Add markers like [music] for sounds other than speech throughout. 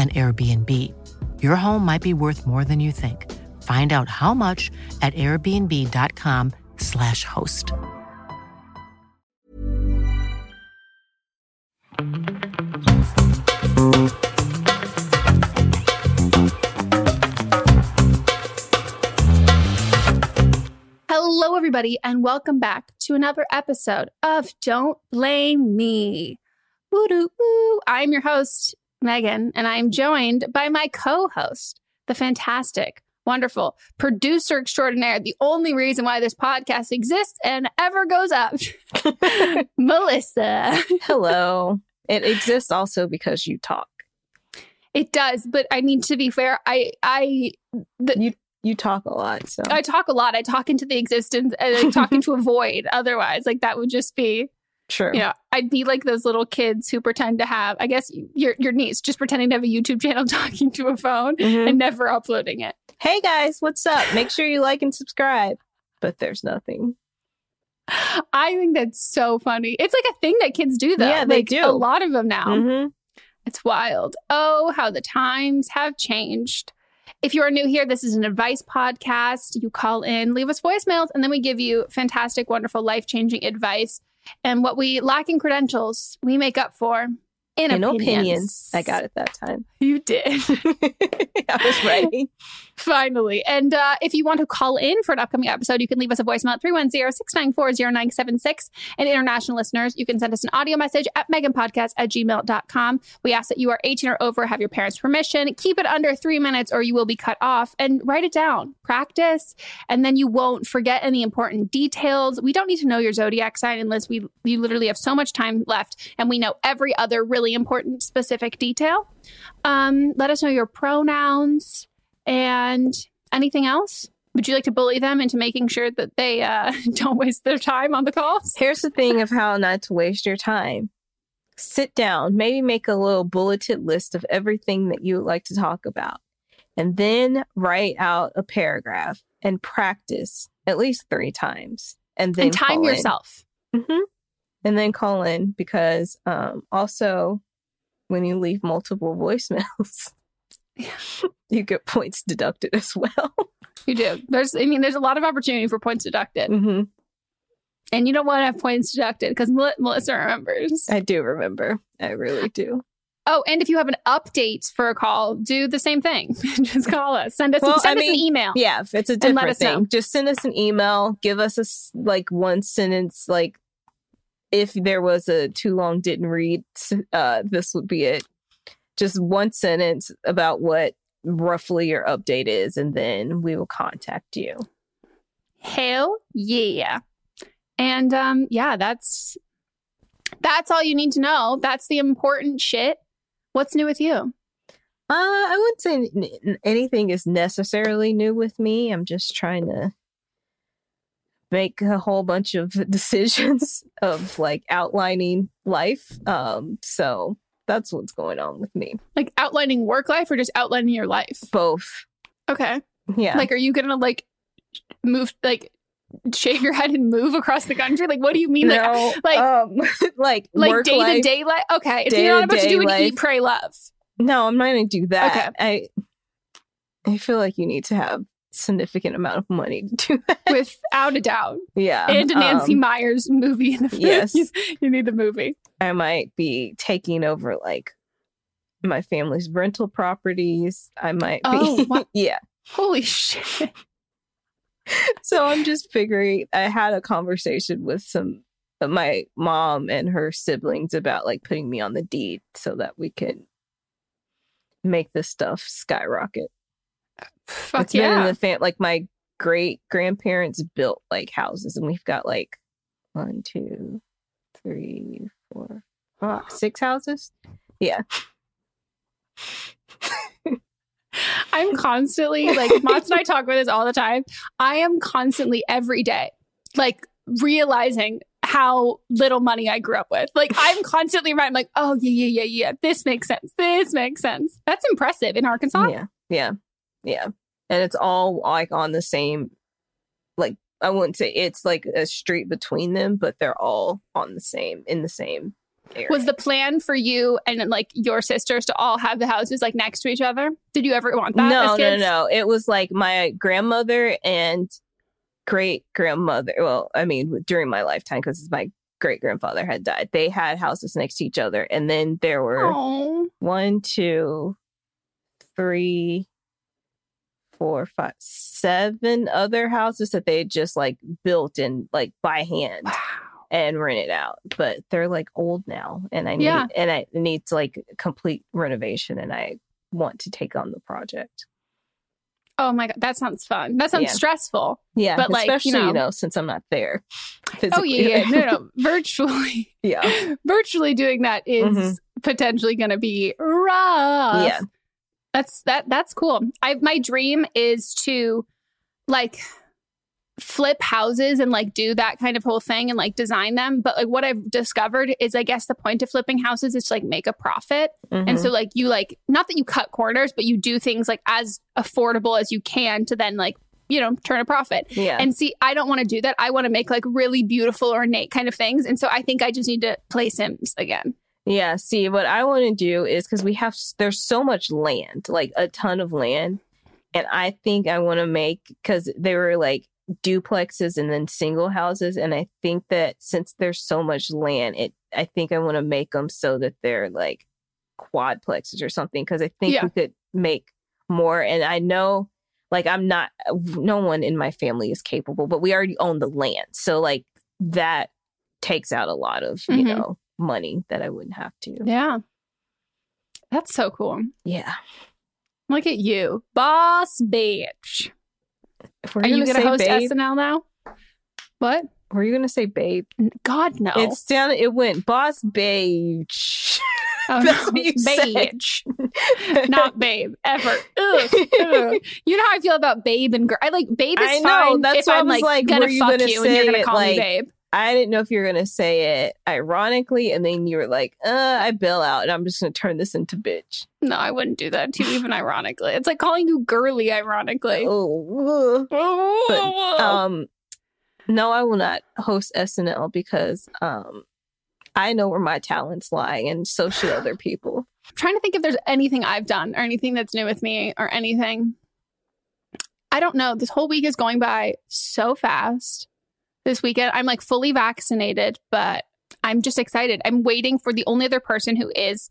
an Airbnb. Your home might be worth more than you think. Find out how much at airbnb.com/slash host. Hello, everybody, and welcome back to another episode of Don't Blame Me. Woo doo woo. I'm your host, Megan, and I'm joined by my co host, the fantastic, wonderful producer extraordinaire, the only reason why this podcast exists and ever goes up, [laughs] [laughs] Melissa. Hello. [laughs] It exists also because you talk. It does, but I mean to be fair, I I the, You you talk a lot, so I talk a lot. I talk into the existence and I talk into a void. Otherwise, like that would just be true. you know, I'd be like those little kids who pretend to have, I guess, your your niece just pretending to have a YouTube channel [laughs] talking to a phone Mhm. and never uploading it. Hey guys, what's up? Make sure you like and subscribe. But there's nothing. I think that's so funny. It's like a thing that kids do, though. Yeah, they Like, do. A lot of them now. hmm It's wild. Oh, how the times have changed. If you are new here, this is an advice podcast. You call in, leave us voicemails, and then we give you fantastic, wonderful, life changing advice. And what we lack in credentials, we make up for in, In opinions. opinions. I got it that time. [laughs] You did. [laughs] I was ready. [laughs] Finally. And uh, if you want to call in for an upcoming episode, you can leave us a voicemail at 310-694-0976. And international listeners, you can send us an audio message at meganpodcast at gmail.com. We ask that you are 18 or over, have your parents' permission, keep it under three minutes or you will be cut off, and write it down. Practice, and then you won't forget any important details. We don't need to know your zodiac sign unless we, we literally have so much time left and we know every other really important specific detail. Um, let us know your pronouns And anything else? Would you like to bully them into making sure that they uh, [laughs] don't waste their time on the calls? Here's the thing of how not to waste your time. Sit down, maybe make a little bulleted list of everything that you would like to talk about, and then write out a paragraph and practice at least three times. And then and time yourself. hmm And then call in because um, also when you leave multiple voicemails, you get points deducted as well. You do. There's, I mean, there's a lot of opportunity for points deducted, hmm and you don't want to have points deducted because Melissa remembers. I do remember. I really do. Oh, and if you have an update for a call, do the same thing. [laughs] Just call us. Send us, Well, send I us an email. Yeah, if it's a different us know. thing. Just send us an email. Give us a like one sentence. Like if there was a too long didn't read, uh, this would be it. Just one sentence about what roughly your update is, and then we will contact you. Hell yeah. And um yeah, that's that's all you need to know. That's the important shit. What's new with you? Uh, I wouldn't say anything is necessarily new with me. I'm just trying to make a whole bunch of [laughs] decisions of like outlining life. Um, so that's what's going on with me. Like outlining work life or just outlining your life? Both. Okay. Yeah. Like are you gonna like move like shave your head and move across the country? Like what do you mean? Like no, [laughs] like- um, [laughs] like like work day to day life? Okay. So you're not about to do an life. eat, pray, love. No, I'm not gonna do that. Okay. I I feel like you need to have significant amount of money to do [laughs] that. Without a doubt. yeah. And a Nancy um, Meyers movie in the yes. you, [laughs] you need the movie. I might be taking over like my family's rental properties. I might be Oh, wow. [laughs] yeah. Holy shit. So I'm just figuring I had a conversation with some my mom and her siblings about like putting me on the deed so that we could make this stuff skyrocket. Fuck it's been in the fam like my great grandparents built like houses and we've got like one, two, three, four, five, six houses. Yeah. [laughs] I'm constantly like Mott's and I talk about this all the time. I am constantly every day like realizing how little money I grew up with. Like I'm constantly right. I'm like, oh yeah, yeah, yeah, yeah. This makes sense. This makes sense. That's impressive in Arkansas. Yeah. Yeah. Yeah. And it's all like on the same like I wouldn't say it's like a street between them, but they're all on the same in the same area. Was the plan for you and like your sisters to all have the houses like next to each other? Did you ever want that? no, no, no. It was like my grandmother and great grandmother. Well, I mean, during my lifetime, because my great grandfather had died, they had houses next to each other. And then there were Oh, one, two, three, four, five, seven other houses that they just like built in like by hand wow. and rented out. But they're like old now, and I need Yeah. and I need like complete renovation, and I want to take on the project. Oh my god, that sounds fun. That sounds Yeah. stressful. Yeah, But, like, you especially you know, know- since I'm not there. [laughs] Oh yeah, yeah. No, no. [laughs] Virtually, yeah, [laughs] virtually doing that is Mhm. potentially going to be rough. Yeah. That's that. That's cool. I my dream is to like flip houses and like do that kind of whole thing and like design them. But like what I've discovered is, I guess the point of flipping houses is to like make a profit. And Mhm. so like you like not that you cut corners, but you do things like as affordable as you can to then like you know turn a profit. yeah, And see, I don't want to do that. I want to make like really beautiful ornate kind of things. And so I think I just need to play Sims again. Yeah, see, what I want to do is because we have, there's so much land, like a ton of land. And I think I want to make, because they were like duplexes and then single houses. And I think that since there's so much land, it, I think I want to make them so that they're like quadplexes or something. Because I think Yeah. we could make more. And I know, like, I'm not, no one in my family is capable, but we already own the land. So, like, that takes out a lot of, you Mhm. know, money that I wouldn't have to. Yeah. That's so cool. Yeah. Look at you, boss bitch. We're you gonna going to say host babe, SNL now? What? Were you gonna say babe? God no. It's down. It went boss babe. Oh, [laughs] That's no. what you said. Beige. Not babe ever. Ugh, ugh. [laughs] You know how I feel about babe and girl. I like babe is I know, fine that's if why I I'm was like, like, gonna fuck you and you're gonna call me babe. I didn't know if you were gonna say it ironically, and then you were like, "Uh, I bail out, and I'm just gonna turn this into bitch." No, I wouldn't do that to you, even ironically. It's like calling you girly, ironically. Oh, [laughs] Oh, um, no, I will not host SNL because um, I know where my talents lie, and so should other people. [sighs] I'm trying to think if there's anything I've done or anything that's new with me or anything. I don't know. This whole week is going by so fast. This weekend, I'm like fully vaccinated, but I'm just excited. I'm waiting for the only other person who is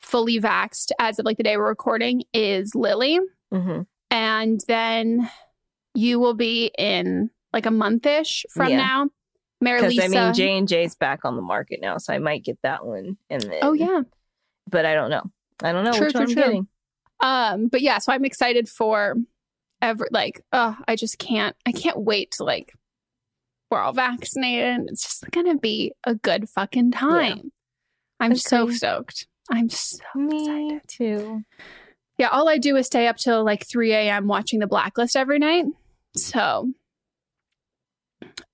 fully vaxxed as of like the day we're recording is Lily. hmm And then you will be in like a month ish from Yeah. now. Mary Because Lisa. I mean, J and J's back on the market now, so I might get that one, and then oh, yeah. but I don't know. I don't know True, which true, one I'm true. getting. Um, but yeah, so I'm excited for ever like, oh, I just can't I can't wait to like we're all vaccinated. It's just gonna be a good fucking time. I'm so stoked. I'm so Me excited. too. Yeah, all I do is stay up till like 3 a.m. watching the blacklist every night. So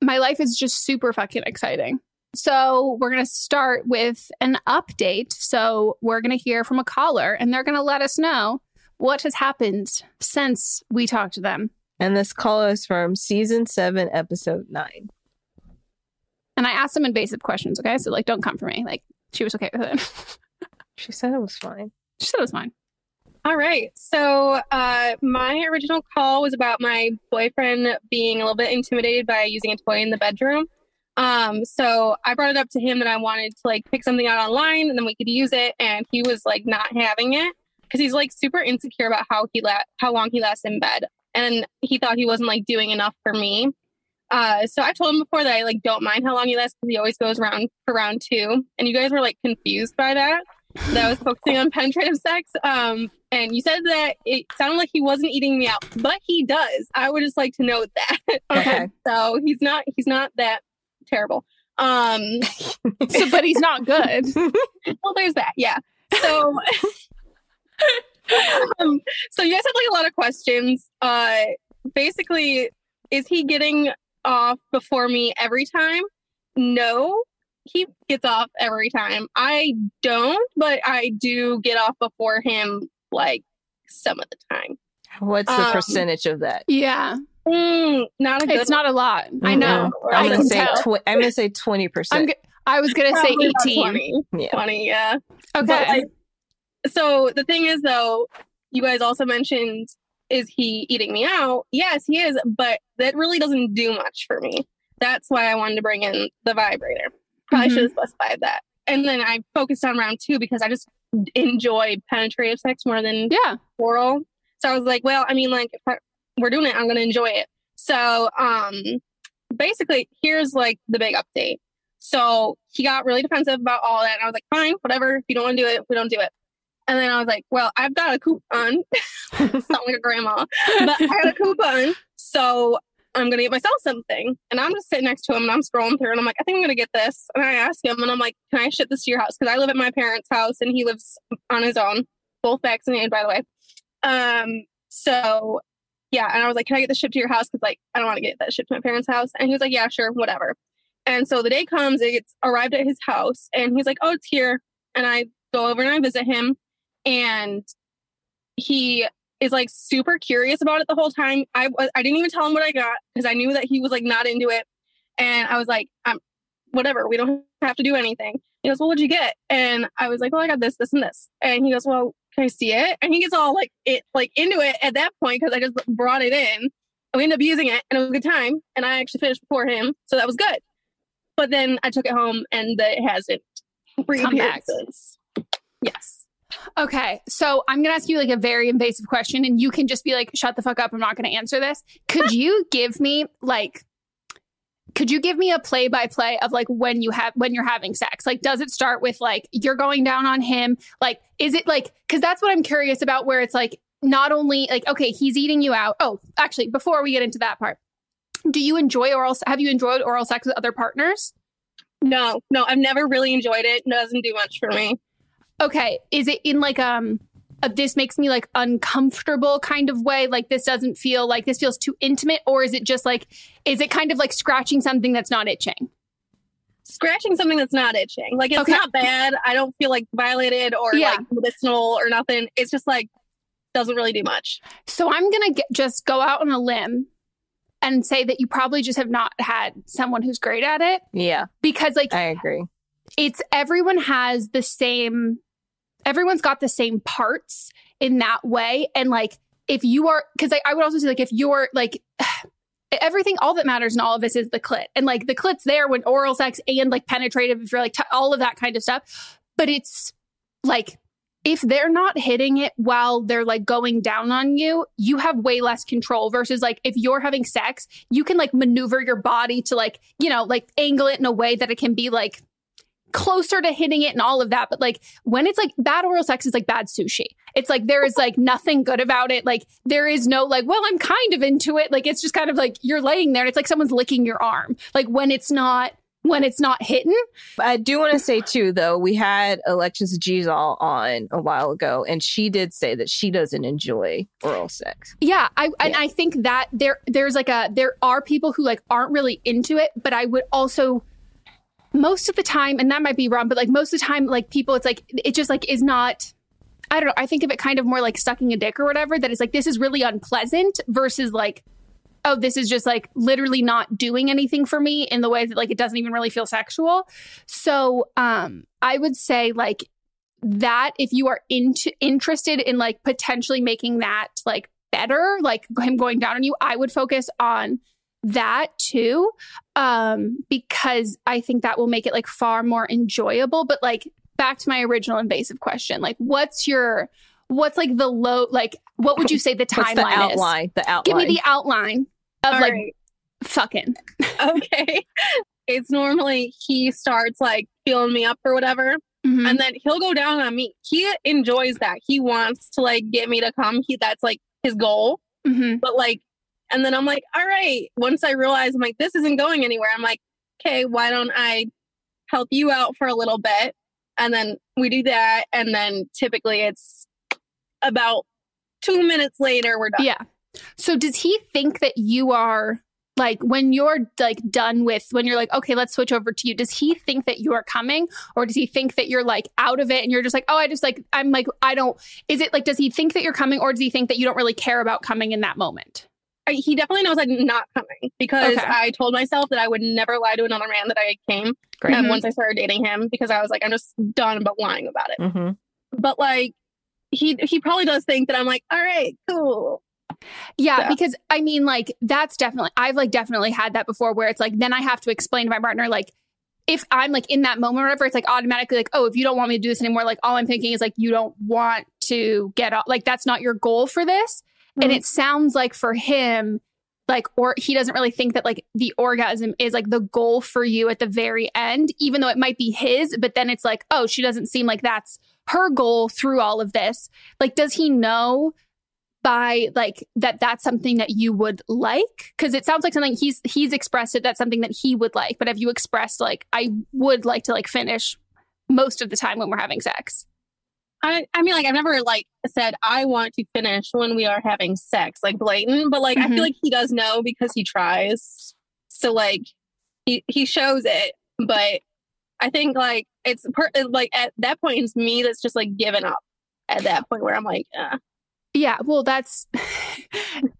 my life is just super fucking exciting. So we're going to start with an update. So we're going to hear from a caller and they're going to let us know what has happened since we talked to them. And this call is from season seven, episode nine. And I asked some invasive questions, okay? So like don't come for me. Like she was okay with it. [laughs] She said it was fine. she said it was fine. All right. So, uh, my original call was about my boyfriend being a little bit intimidated by using a toy in the bedroom. Um, so I brought it up to him that I wanted to like pick something out online and then we could use it, and he was like not having it because he's like super insecure about how he la- how long he lasts in bed, and he thought he wasn't like doing enough for me. Uh, so I told him before that I like don't mind how long he lasts because he always goes round for round two, and you guys were like confused by that. That I was focusing on [laughs] penetrative sex. Um, and you said that it sounded like he wasn't eating me out, but he does. I would just like to note that. [laughs] Okay. so he's not he's not that terrible. Um, [laughs] So but he's not good. well, there's that. Yeah. So, [laughs] um, so you guys had like a lot of questions. Uh, basically, is he getting off before me every time? No, he gets off every time. I don't, but I do get off before him like some of the time. What's the Um, percentage of that? Yeah. Mm, not a good. It's not a lot. I Mm-mm. know. I I'm gonna say tw- I'm gonna say twenty I'm percent. g- I was going to say Probably about 18. 20, Yeah. 20, yeah. Okay. But, like, so the thing is, though, you guys also mentioned, is he eating me out? Yes, he is, but that really doesn't do much for me. That's why I wanted to bring in the vibrator. Probably Mhm. should have specified that. And then I focused on round two because I just enjoy penetrative sex more than yeah. oral. So I was like, well, I mean, like, I, we're doing it, I'm going to enjoy it. So, um, basically, here's like the big update. So he got really defensive about all that. And I was like, fine, whatever. If you don't want to do it, we don't do it. And then I was like, well, I've got a coupon. Sound like a grandma, but I got a coupon. So I'm going to get myself something. And I'm just sitting next to him and I'm scrolling through and I'm like, I think I'm going to get this. And I ask him and I'm like, can I ship this to your house? Because I live at my parents' house and he lives on his own, both vaccinated, by the way. Um, so yeah, and I was like, Can I get this shipped to your house? Because like I don't want to get that shipped to my parents' house. And he was like, Yeah, sure, whatever. And so the day comes, it arrived at his house, and he's like, Oh, it's here. And I go over and I visit him, and he is like super curious about it the whole time. I was I didn't even tell him what I got because I knew that he was like not into it. And I was like, I'm whatever, we don't have to do anything. He goes, Well, what'd you get? And I was like, Well, I got this, this, and this. And he goes, Well, can I see it? And he gets all like it like into it at that point because I just brought it in. And we ended up using it and it was a good time. And I actually finished before him. So that was good. But then I took it home and it hasn't reappeared back. since. Yes. Okay. So I'm going to ask you like a very invasive question and you can just be like, shut the fuck up. I'm not going to answer this. Could [laughs] you give me like, could you give me a play by play of like when you have when you're having sex like does it start with like you're going down on him like is it like because that's what i'm curious about where it's like not only like okay he's eating you out oh actually before we get into that part Do you enjoy oral? Have you enjoyed oral sex with other partners? No, no, I've never really enjoyed it. It doesn't do much for me. Okay, is it in like um a, this makes me like uncomfortable kind of way? Like this doesn't feel like this feels too intimate, or is it just like is it kind of like scratching something that's not itching? Scratching something that's not itching. Like it's Okay. not bad. I don't feel like violated or Yeah. like medicinal or nothing. It's just like doesn't really do much. So I'm gonna get, just go out on a limb and say that you probably just have not had someone who's great at it Yeah, because like I agree. it's everyone has the same everyone's got the same parts in that way. And like if you are because I, I would also say like if you're like [sighs] everything all that matters in all of this is the clit. And like the clit's there when oral sex and like penetrative if you're like t- all of that kind of stuff. But it's like if they're not hitting it while they're like going down on you, you have way less control versus like if you're having sex, you can like maneuver your body to like, you know, like angle it in a way that it can be like closer to hitting it and all of that. But like when it's like bad oral sex is like bad sushi. It's like there is like nothing good about it. Like there is no like, well, I'm kind of into it. Like it's just kind of like you're laying there and it's like someone's licking your arm. Like when it's not when it's not hitting. I do want to say too, though, we had Alexis Gisal on a while ago, and she did say that she doesn't enjoy oral sex. Yeah, I and Yeah. I think that there there's like a there are people who like aren't really into it, but I would also most of the time, and that might be wrong, but like most of the time, like people, it's like it just like is not. I don't know. I think of it kind of more like sucking a dick or whatever. That is like this is really unpleasant versus like, oh, this is just like literally not doing anything for me in the way that like it doesn't even really feel sexual. So, um, I would say like that if you are into interested in like potentially making that like better, like him going down on you, I would focus on that too. Um, because I think that will make it like far more enjoyable. But like back to my original invasive question, like what's your what's like the low like what would you say the [laughs] What's timeline the is? outline? The outline. Give me the outline of All like right. fucking. [laughs] okay. It's normally he starts like feeling me up or whatever. Mhm. And then he'll go down on me. He enjoys that. He wants to like get me to come. He that's like his goal. Mhm. But like, and then I'm like, all right. Once I realize I'm like, this isn't going anywhere, I'm like, okay, why don't I help you out for a little bit? And then we do that. And then typically it's about two minutes later, we're done. Yeah. So does he think that you are like when you're like done with when you're like okay let's switch over to you does he think that you are coming or does he think that you're like out of it and you're just like oh i just like i'm like i don't is it like does he think that you're coming or does he think that you don't really care about coming in that moment I, he definitely knows I'm not coming because Okay. I told myself that I would never lie to another man that I came. Great. And Mhm. once I started dating him, because I was like, I'm just done about lying about it. hmm But like, he he probably does think that I'm like, all right, cool. Yeah, Yeah. because I mean, like, that's definitely, I've like definitely had that before where it's like, then I have to explain to my partner, like, if I'm like in that moment or whatever, it's like automatically like, oh, if you don't want me to do this anymore, like, all I'm thinking is like, you don't want to get off, like, that's not your goal for this. And Mhm. it sounds like for him, like, or he doesn't really think that like the orgasm is like the goal for you at the very end, even though it might be his, but then it's like, oh, she doesn't seem like that's her goal through all of this. Like, does he know by like that that's something that you would like because it sounds like something he's he's expressed it that's something that he would like but have you expressed like i would like to like finish most of the time when we're having sex I, I mean, like, I've never like said I want to finish when we are having sex, like blatant. But like, I Mhm. feel like he does know because he tries. So like, he he shows it. But I think like it's per- like at that point it's me that's just like given up. At that point where I'm like, uh, yeah well that's [laughs]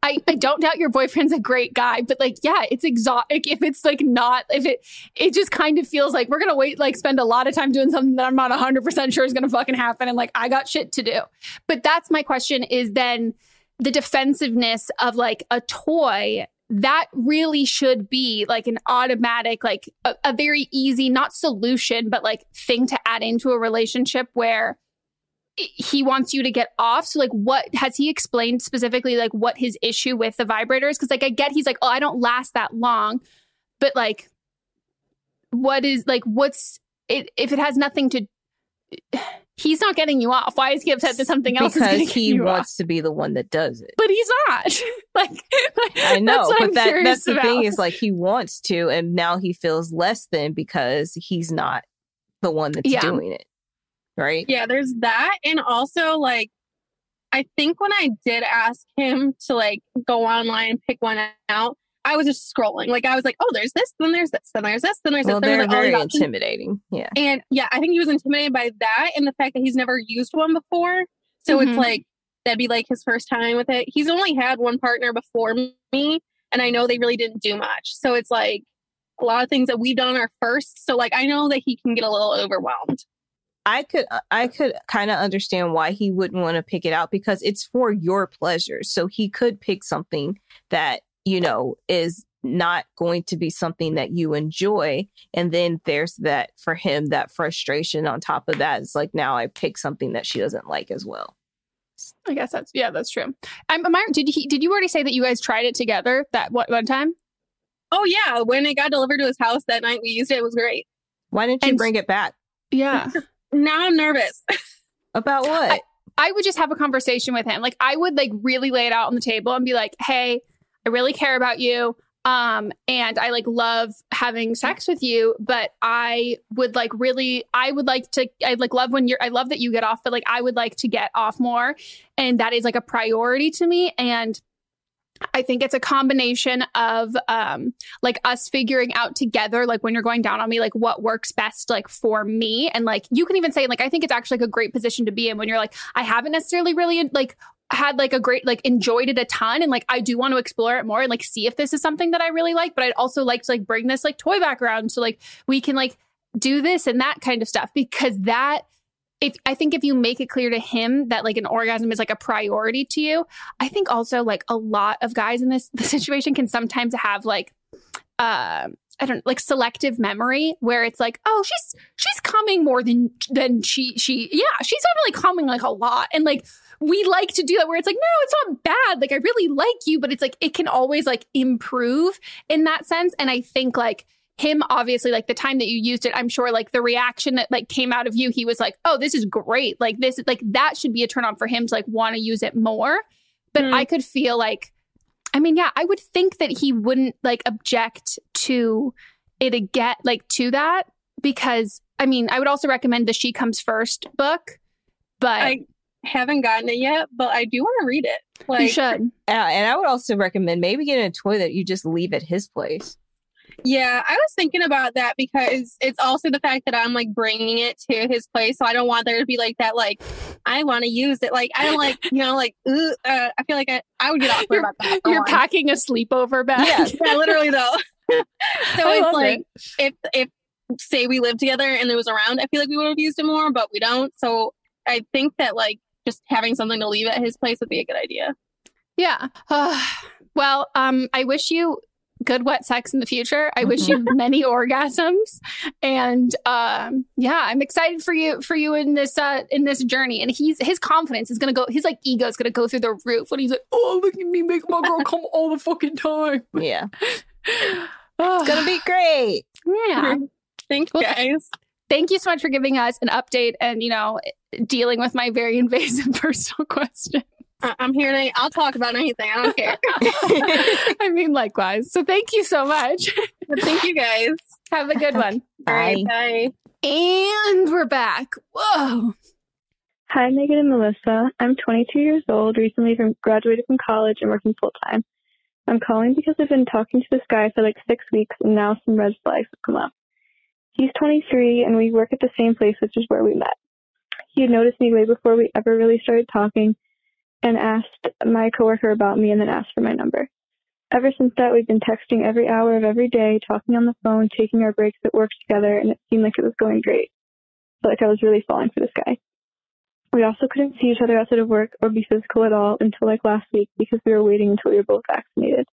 i i don't doubt your boyfriend's a great guy but like yeah it's exotic if it's like not if it it just kind of feels like we're gonna wait like spend a lot of time doing something that i'm not 100% sure is gonna fucking happen and like i got shit to do. But that's my question is then the defensiveness of like a toy that really should be like an automatic like a, a very easy not solution but like thing to add into a relationship where he wants you to get off so like what has he explained specifically like what his issue with the vibrators because like i get he's like oh i don't last that long but like what is like what's it if it has nothing to he's not getting you off why is he upset that something else is because he you off? wants to be the one that does it. but he's not. [laughs] like, I know, but I'm that that's the thing is like he wants to, and now he feels less than because he's not the one that's Yeah. doing it, right? Yeah, there's that. And also, like, I think when I did ask him to like go online and pick one out, I was just scrolling. Like, I was like, oh, there's this, then there's this, then there's this, then there's Well, this. They're like, very intimidating. Yeah. And yeah, I think he was intimidated by that and the fact that he's never used one before. So Mhm. it's like, that'd be like his first time with it. He's only had one partner before me, and I know they really didn't do much. So it's like a lot of things that we've done are first. So, like, I know that he can get a little overwhelmed. I could uh, I could kind of understand why he wouldn't want to pick it out because it's for your pleasure. So he could pick something that, you know, is not going to be something that you enjoy and then there's that for him that frustration on top of that is like now I pick something that she doesn't like as well. I guess that's yeah, that's true. I'm, am I, did he? Did you already say that you guys tried it together that what one time? Oh, yeah. When it got delivered to his house that night we used it, it was great. Why didn't you And- bring it back? Yeah. [laughs] Now I'm nervous. About [laughs] what? I would just have a conversation with him. Like I would like really lay it out on the table and be like, "Hey, I really care about you. Um and I like love having sex with you, but I would like really I would like to I like love when you're I love that you get off, but like I would like to get off more and that is like a priority to me and I think it's a combination of um like us figuring out together like when you're going down on me like what works best like for me. And like you can even say like I think it's actually like a great position to be in when you're like I haven't necessarily really like had like a great like enjoyed it a ton. And like I do want to explore it more and like see if this is something that I really like. But I'd also like to like bring this like toy back around so like we can like do this and that kind of stuff because that if I think if you make it clear to him that like an orgasm is like a priority to you, I think also like a lot of guys in this [laughs] the situation can sometimes have like uh I don't like selective memory where it's like, oh, she's she's coming more than than she she yeah, she's definitely coming like a lot. And like we like to do that where it's like, no, it's not bad. Like I really like you, but it's like it can always like improve in that sense. And I think like him obviously like the time that you used it i'm sure like the reaction that like came out of you he was like oh this is great like this like that should be a turn on for him to like want to use it more but Mm. i could feel like i mean yeah i would think that he wouldn't like object to it again like to that because i mean i would also recommend the she comes first book but I haven't gotten it yet, but I do want to read it. you should Uh, and I would also recommend maybe getting a toy that you just leave at his place. Yeah, I was thinking about that because it's also the fact that I'm like bringing it to his place, so I don't want there to be like that. Like, I want to use it. Like, I don't like, you know, like, ooh, uh, I feel like I, I would get awkward you're, about that. you're packing a sleepover bag Yeah. yeah, literally though. [laughs] so I it's like it. if if say we lived together and it was around, I feel like we would have used it more, but we don't. So I think that like just having something to leave at his place would be a good idea. Yeah. [sighs] well, um, I wish you good wet sex in the future. I wish you [laughs] many orgasms, and um, yeah, I'm excited for you for you in this uh, in this journey. And he's his confidence is gonna go. His like ego is gonna go through the roof when he's like, "Oh, look at me make my girl [laughs] come all the fucking time." Yeah. Oh, [sighs] It's gonna be great. yeah. [laughs] Thanks, Well, guys. Thank you so much for giving us an update and you know dealing with my very invasive personal question. I- I'm here to. I'll talk about anything. I don't care. [laughs] I mean, likewise. So thank you so much. Thank you, guys. Have a good one. All right, Bye. bye. And we're back. Whoa. Hi, Megan and Melissa. I'm 22 years old, recently from graduated from college and working full time. I'm calling because I've been talking to this guy for like six weeks and now some red flags have come up. He's 23 and we work at the same place, which is where we met. He had noticed me way before we ever really started talking and asked my coworker about me and then asked for my number. Ever since that, we've been texting every hour of every day, talking on the phone, taking our breaks at work together, and it seemed like it was going great. Like I was really falling for this guy. We also couldn't see each other outside of work or be physical at all until like last week because we were waiting until we were both vaccinated.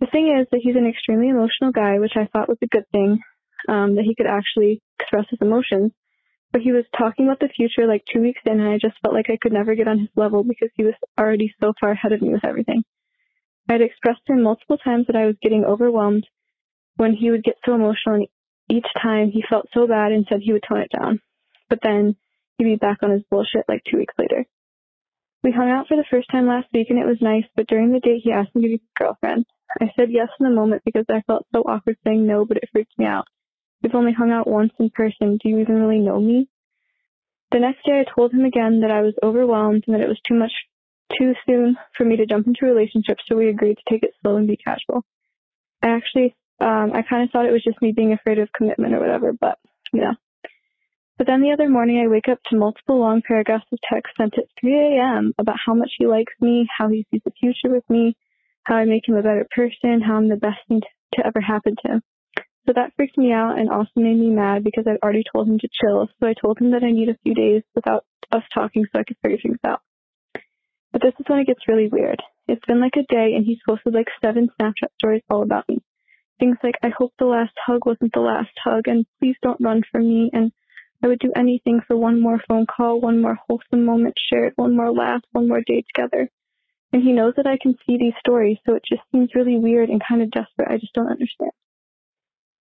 The thing is that he's an extremely emotional guy, which I thought was a good thing, um, that he could actually express his emotions. But he was talking about the future like two weeks in, and I just felt like I could never get on his level because he was already so far ahead of me with everything. I had expressed to him multiple times that I was getting overwhelmed when he would get so emotional, and each time he felt so bad and said he would tone it down. But then he'd be back on his bullshit like two weeks later. We hung out for the first time last week and it was nice, but during the date he asked me to be his girlfriend. I said yes in the moment because I felt so awkward saying no, but it freaked me out. We've only hung out once in person. Do you even really know me? The next day I told him again that I was overwhelmed and that it was too much too soon for me to jump into a relationship, so we agreed to take it slow and be casual. I actually um I kinda thought it was just me being afraid of commitment or whatever, but you know. But then the other morning, I wake up to multiple long paragraphs of text sent at 3 a.m. about how much he likes me, how he sees the future with me, how I make him a better person, how I'm the best thing to ever happen to him. So that freaked me out and also made me mad because I'd already told him to chill. So I told him that I need a few days without us talking so I could figure things out. But this is when it gets really weird. It's been like a day and he's posted like seven Snapchat stories all about me. Things like, I hope the last hug wasn't the last hug and please don't run from me and I would do anything for one more phone call, one more wholesome moment shared, one more laugh, one more day together. And he knows that I can see these stories, so it just seems really weird and kind of desperate. I just don't understand.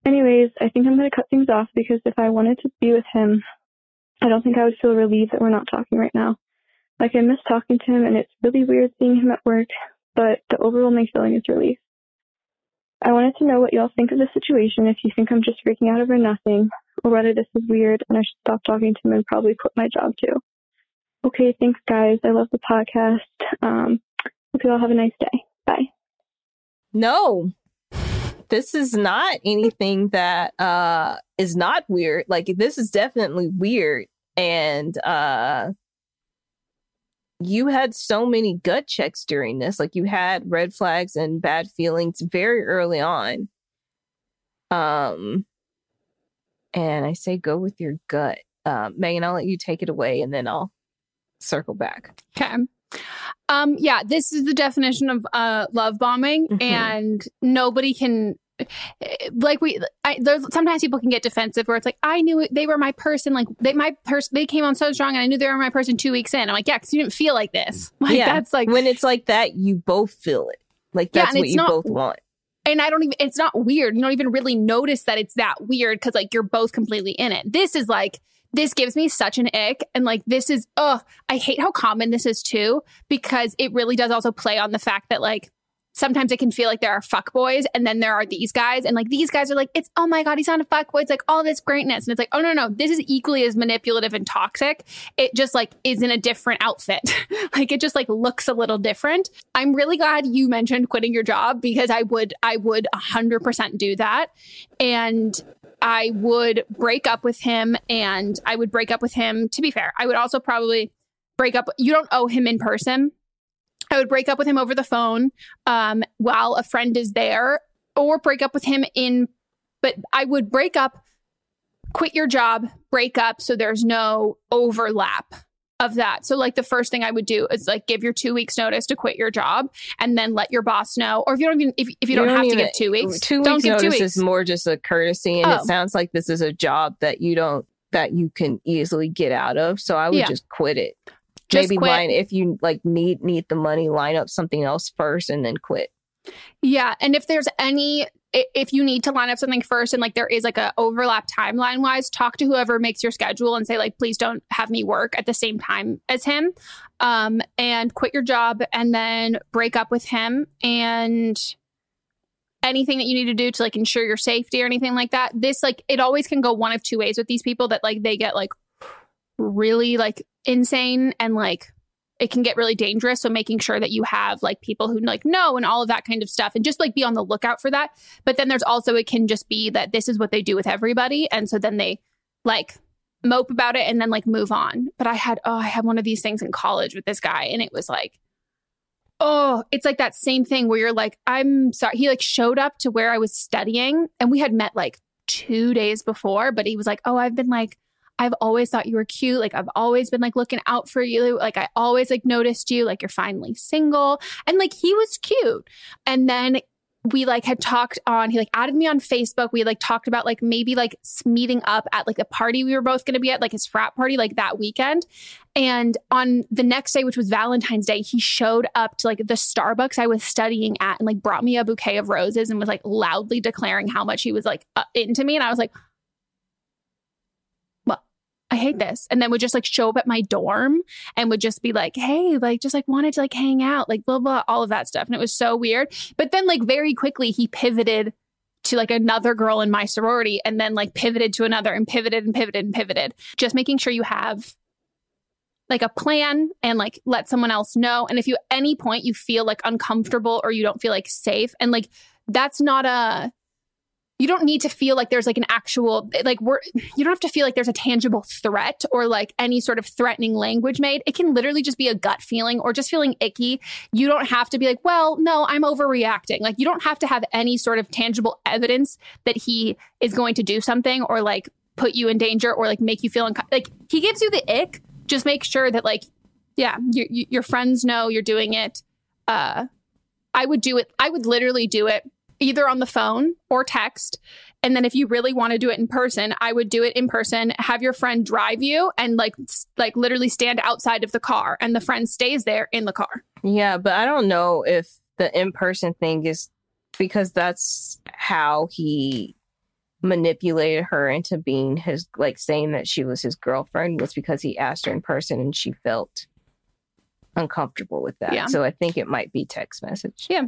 Anyways, I think I'm going to cut things off because if I wanted to be with him, I don't think I would feel relieved that we're not talking right now. Like, I miss talking to him, and it's really weird seeing him at work, but the overwhelming feeling is relief. I wanted to know what y'all think of the situation, if you think I'm just freaking out over nothing, or whether this is weird and I should stop talking to him and probably quit my job too. Okay, thanks guys. I love the podcast. Um, hope you all have a nice day. Bye. No, this is not anything that uh is not weird. Like this is definitely weird. And uh you had so many gut checks during this. Like you had red flags and bad feelings very early on. Um and I say go with your gut. Um, Megan, I'll let you take it away and then I'll circle back. Okay. Um, yeah, this is the definition of uh, love bombing, Mhm. and nobody can. Like we, I, there's sometimes people can get defensive where it's like I knew it, they were my person, like they my person, they came on so strong, and I knew they were my person two weeks in. I'm like, yeah, because you didn't feel like this. [laughs] Like yeah, that's like when it's like that, you both feel it. Like that's and what you not- both want. and I don't even, it's not weird. You don't even really notice that it's that weird because like you're both completely in it. This is like, this gives me such an ick. And like, this is, oh, I hate how common this is too, because it really does also play on the fact that like, sometimes it can feel like there are fuck boys and then there are these guys. And like these guys are like it's oh my god he's not a fuck boy. It's like all this greatness. And it's like oh no no this is equally as manipulative and toxic. It just like is in a different outfit. [laughs] Like it just like looks a little different. I'm really glad you mentioned quitting your job because i would i would 100% do that. And i would break up with him and i would break up with him. To be fair i would also probably break up you don't owe him in person. I would break up with him over the phone um, while a friend is there, or break up with him in, but I would break up, quit your job, break up, so there's no overlap of that. So, like, the first thing I would do is like give your two weeks notice to quit your job, and then let your boss know. Or if you don't even, if, if you, don't, have to give two weeks, Two don't weeks give two notice weeks. is more just a courtesy, and Oh. it sounds like this is a job that you don't that you can easily get out of. So I would Yeah. just quit it. Just Maybe quit. line if you like need need the money, line up something else first, and then quit. Yeah, and if there's any if you need to line up something first and like there is like a overlap timeline wise, talk to whoever makes your schedule and say like please don't have me work at the same time as him. Um and quit your job and then break up with him and anything that you need to do to like ensure your safety or anything like that. This like it always can go one of two ways with these people that like they get like really like insane and like it can get really dangerous. So making sure that you have like people who like know and all of that kind of stuff and just like be on the lookout for that. But then there's also it can just be that this is what they do with everybody. And so then they like mope about it and then like move on. But I had oh, I had one of these things in college with this guy and it was like Oh, it's like that same thing where you're like, I'm sorry. He like showed up to where I was studying and we had met like two days before, but he was like, Oh, I've been like, I've always thought you were cute. Like I've always been like looking out for you. Like I always like noticed you. Like you're finally single. And like he was cute. And then we like had talked on he like added me on facebook we like talked about like maybe like meeting up at like a party we were both going to be at like his frat party like that weekend and on the next day which was valentine's day he showed up to like the starbucks i was studying at and like brought me a bouquet of roses and was like loudly declaring how much he was like uh, into me and i was like I hate this. And then would just like show up at my dorm and would just be like, hey, like just like wanted to like hang out, like blah, blah, all of that stuff. And it was so weird. But then like very quickly he pivoted to like another girl in my sorority and then like pivoted to another and pivoted and pivoted and pivoted. Just making sure you have like a plan and like let someone else know. And if you at any point you feel like uncomfortable or you don't feel like safe and like that's not a you don't need to feel like there's like an actual like we're you don't have to feel like there's a tangible threat or like any sort of threatening language made. It can literally just be a gut feeling or just feeling icky. You don't have to be like well no i'm overreacting. Like you don't have to have any sort of tangible evidence that he is going to do something or like put you in danger or like make you feel unco- like he gives you the ick. Just make sure that like yeah your your friends know you're doing it. Uh i would do it i would literally do it either on the phone or text. And then if you really want to do it in person, I would do it in person, have your friend drive you and like like literally stand outside of the car and the friend stays there in the car. Yeah, but I don't know if the in-person thing is because that's how he manipulated her into being his like saying that she was his girlfriend was because he asked her in person and she felt uncomfortable with that. Yeah. So I think it might be text message. Yeah.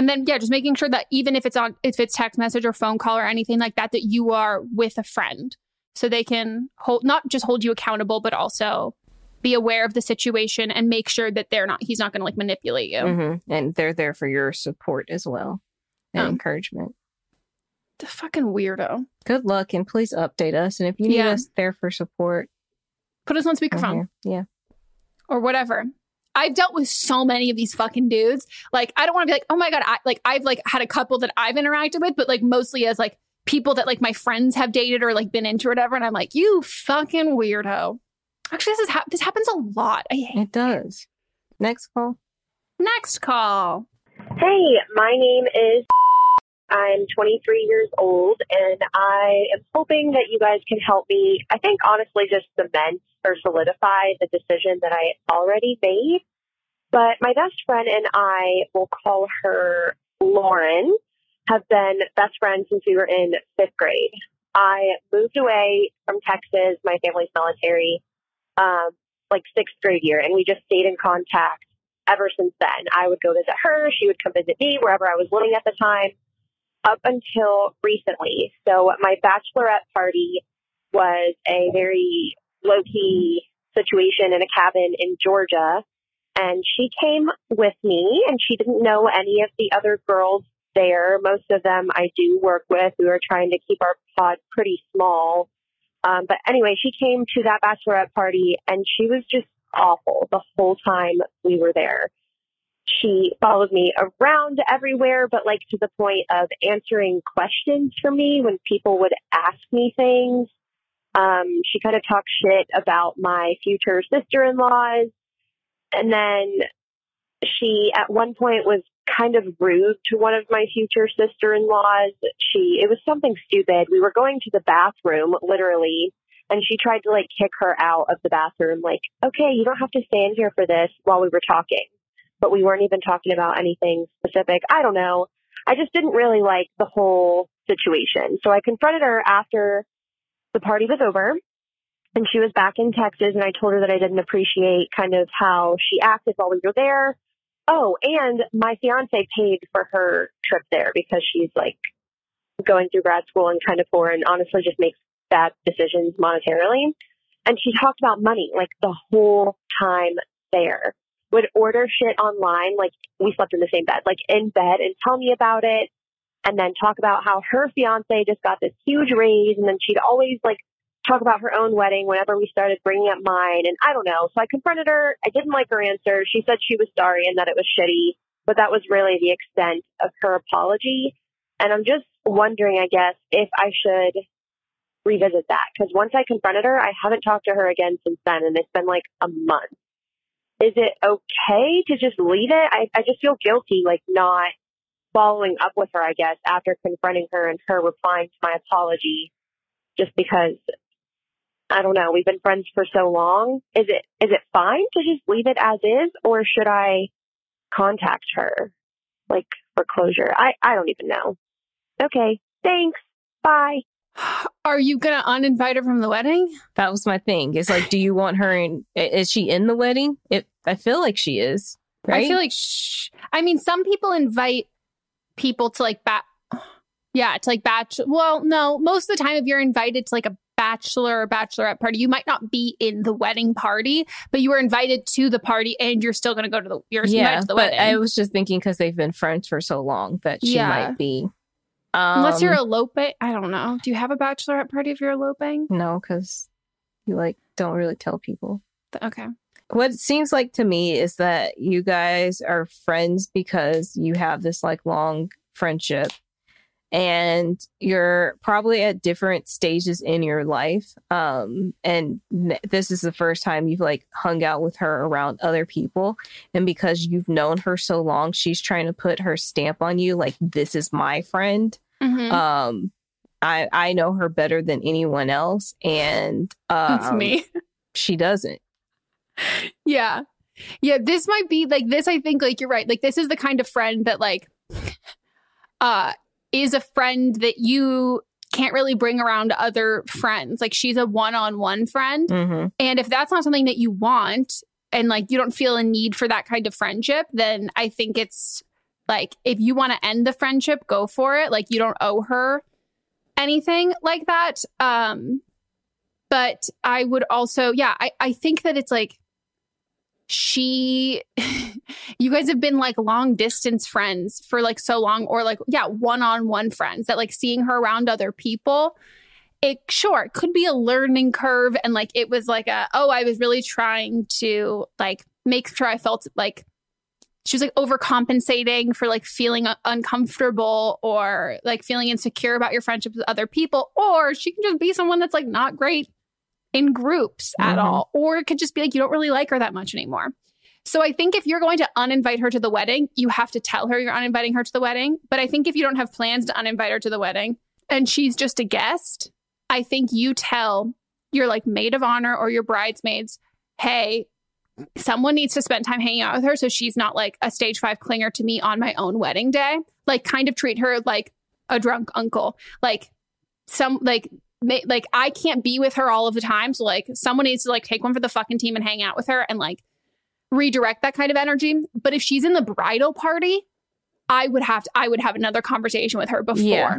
And then yeah, just making sure that even if it's on if it's text message or phone call or anything like that, that you are with a friend. So they can hold not just hold you accountable, but also be aware of the situation and make sure that they're not he's not gonna like manipulate you. hmm And they're there for your support as well and Um, encouragement. The fucking weirdo. Good luck and please update us. And if you need Yeah. us there for support, Put us on speakerphone. yeah. or whatever. I've dealt with so many of these fucking dudes. Like, I don't want to be like, oh my god, I like I've like had a couple that I've interacted with, but like mostly as like people that like my friends have dated or like been into or whatever. And I'm like, you fucking weirdo. Actually, this is ha- this happens a lot. I hate It does. Next call. Next call. Hey, my name is. [laughs] I'm 23 years old, and I am hoping that you guys can help me. I think honestly, just cement or solidify the decision that I already made. But my best friend and I, will call her Lauren, have been best friends since we were in fifth grade. I moved away from Texas. My family's military, um, like sixth grade year, and we just stayed in contact ever since then. I would go visit her. She would come visit me wherever I was living at the time up until recently. So my bachelorette party was a very low key situation in a cabin in Georgia. And she came with me and she didn't know any of the other girls there. Most of them I do work with. We were trying to keep our pod pretty small. Um, but anyway, she came to that bachelorette party and she was just awful the whole time we were there she followed me around everywhere, but like to the point of answering questions for me when people would ask me things. Um, she kind of talked shit about my future sister in laws. And then she at one point was kind of rude to one of my future sister in laws. She, it was something stupid. We were going to the bathroom, literally, and she tried to like kick her out of the bathroom, like, okay, you don't have to stand here for this while we were talking but we weren't even talking about anything specific. I don't know. I just didn't really like the whole situation. So I confronted her after the party was over and she was back in Texas and I told her that I didn't appreciate kind of how she acted while we were there. Oh, and my fiance paid for her trip there because she's like going through grad school and kind of poor and honestly just makes bad decisions monetarily. And she talked about money like the whole time there would order shit online, like we slept in the same bed, like in bed and tell me about it and then talk about how her fiance just got this huge raise and then she'd always like talk about her own wedding whenever we started bringing up mine and I don't know. So I confronted her. I didn't like her answer. She said she was sorry and that it was shitty, but that was really the extent of her apology. And I'm just wondering, I guess, if I should revisit that because once I confronted her, I haven't talked to her again since then and it's been like a month is it okay to just leave it? I, I just feel guilty, like not following up with her, I guess, after confronting her and her replying to my apology, just because I don't know, we've been friends for so long. Is it is it fine to just leave it as is, or should I contact her, like for closure? I I don't even know. Okay, thanks. Bye. [sighs] Are you gonna uninvite her from the wedding? That was my thing. It's like, do you want her in? Is she in the wedding? It, I feel like she is. Right? I feel like shh. I mean, some people invite people to like bat. [sighs] Yeah, to like bachelor. Well, no, most of the time, if you're invited to like a bachelor or bachelorette party, you might not be in the wedding party, but you were invited to the party, and you're still going to go to the. You're yeah, to the but wedding. I was just thinking because they've been friends for so long that she Yeah. might be. Um, Unless you're eloping, I don't know. Do you have a bachelorette party if you're eloping? no, because you like don't really tell people. Okay. What it seems like to me is that you guys are friends because you have this like long friendship and you're probably at different stages in your life um and this is the first time you've like hung out with her around other people and because you've known her so long she's trying to put her stamp on you like this is my friend Mhm. um i i know her better than anyone else and um, That's me. she doesn't Yeah. Yeah, this might be like this I think like you're right. Like this is the kind of friend that like uh is a friend that you can't really bring around other friends. Like she's a one-on-one friend. mm-hmm. And if that's not something that you want and like you don't feel a need for that kind of friendship, then I think it's like if you want to end the friendship, go for it. Like you don't owe her anything like that. Um but I would also, yeah, I, I think that it's like she [laughs] you guys have been like long distance friends for like so long or like yeah one-on-one friends that like seeing her around other people it sure it could be a learning curve and like it was like a oh i was really trying to like make sure i felt like she was like overcompensating for like feeling uncomfortable or like feeling insecure about your friendships with other people or she can just be someone that's like not great in groups at Mhm. all or it could just be like you don't really like her that much anymore so I think if you're going to uninvite her to the wedding, you have to tell her you're uninviting her to the wedding. But I think if you don't have plans to uninvite her to the wedding and she's just a guest, I think you tell your like maid of honor or your bridesmaids, hey, someone needs to spend time hanging out with her so she's not like a stage five clinger to me on my own wedding day. Like kind of treat her like a drunk uncle. Like some like like I can't be with her all of the time. So like someone needs to like take one for the fucking team and hang out with her and like redirect that kind of energy. But if she's in the bridal party, I would have to I would have another conversation with her before. Yeah.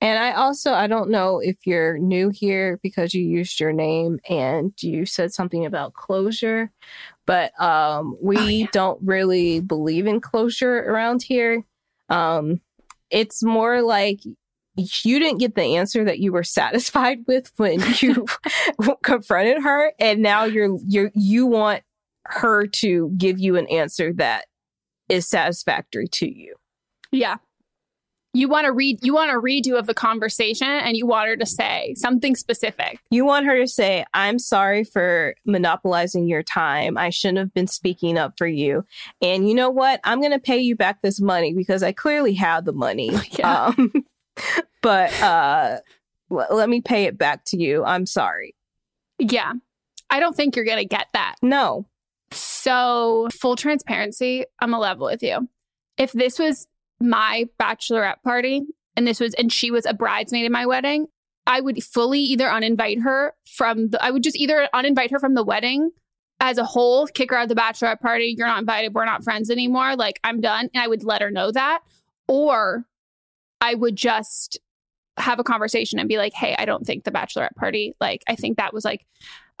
And I also I don't know if you're new here because you used your name and you said something about closure, but um we Oh, yeah. don't really believe in closure around here. Um it's more like you didn't get the answer that you were satisfied with when [laughs] you confronted her and now you're you're you want her to give you an answer that is satisfactory to you. Yeah. You want to read you want a redo of the conversation and you want her to say something specific. You want her to say, I'm sorry for monopolizing your time. I shouldn't have been speaking up for you. And you know what? I'm going to pay you back this money because I clearly have the money. [laughs] Yeah. Um, [laughs] but uh, let me pay it back to you. I'm sorry. Yeah. I don't think you're going to get that. No. So, full transparency, I'm a level with you. If this was my bachelorette party and this was, and she was a bridesmaid in my wedding, I would fully either uninvite her from the, I would just either uninvite her from the wedding as a whole, kick her out of the bachelorette party. You're not invited. We're not friends anymore. Like, I'm done. And I would let her know that. Or I would just have a conversation and be like, hey, I don't think the bachelorette party, like, I think that was like,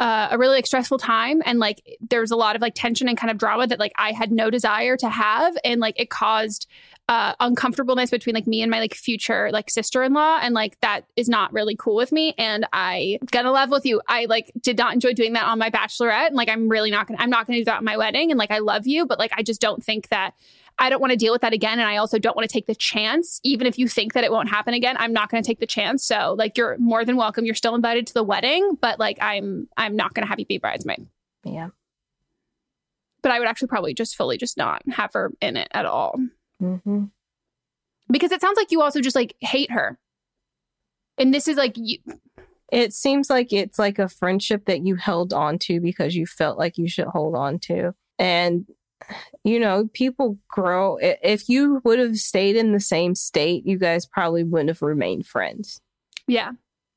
uh, a really like stressful time. And like there was a lot of like tension and kind of drama that like I had no desire to have. And like it caused uh uncomfortableness between like me and my like future like sister-in-law. And like that is not really cool with me. And I gonna level with you. I like did not enjoy doing that on my bachelorette. And like I'm really not gonna I'm not gonna do that on my wedding. And like I love you. But like I just don't think that I don't want to deal with that again. And I also don't want to take the chance, even if you think that it won't happen again. I'm not going to take the chance. So like you're more than welcome. You're still invited to the wedding, but like I'm I'm not going to have you be bridesmaid. Yeah. But I would actually probably just fully just not have her in it at all. Mm-hmm. Because it sounds like you also just like hate her. And this is like you It seems like it's like a friendship that you held on to because you felt like you should hold on to. And, you know, people grow. If you would have stayed in the same state, you guys probably wouldn't have remained friends. yeah.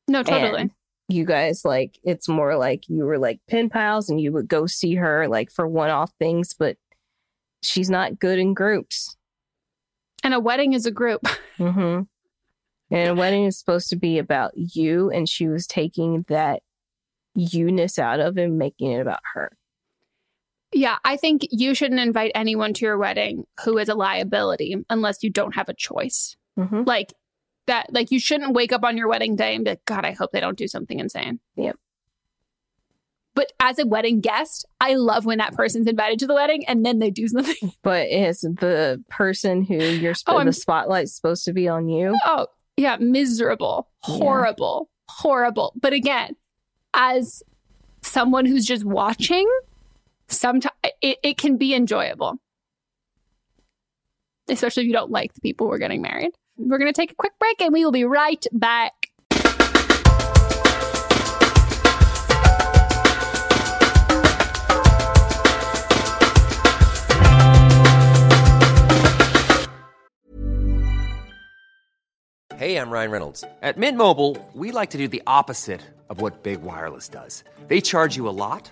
No, totally. And you guys like it's more like you were like pen pals and you would go see her like for one off things, but she's not good in groups. And a wedding is a group. [laughs] Mm-hmm. And a wedding is supposed to be about you, and she was taking that you-ness out of and making it about her. Yeah, I think you shouldn't invite anyone to your wedding who is a liability unless you don't have a choice. Mm-hmm. Like that, like you shouldn't wake up on your wedding day and be like, God, I hope they don't do something insane. Yep. But as a wedding guest, I love when that person's invited to the wedding and then they do something. [laughs] But it's the person who you're sp- Oh, the spotlight's supposed to be on you. Oh, yeah, miserable, Yeah. horrible, horrible. But again, as someone who's just watching, sometimes it, it can be enjoyable, especially if you don't like the people who are getting married. We're going to take a quick break and we will be right back. Hey, I'm Ryan Reynolds. At Mint Mobile, we like to do the opposite of what Big Wireless does. They charge you a lot,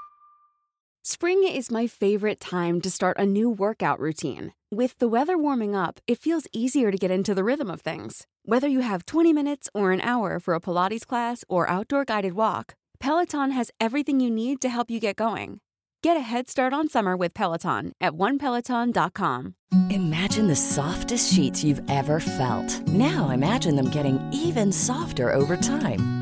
Spring is my favorite time to start a new workout routine. With the weather warming up, it feels easier to get into the rhythm of things. Whether you have 20 minutes or an hour for a Pilates class or outdoor guided walk, Peloton has everything you need to help you get going. Get a head start on summer with Peloton at onepeloton.com. Imagine the softest sheets you've ever felt. Now imagine them getting even softer over time.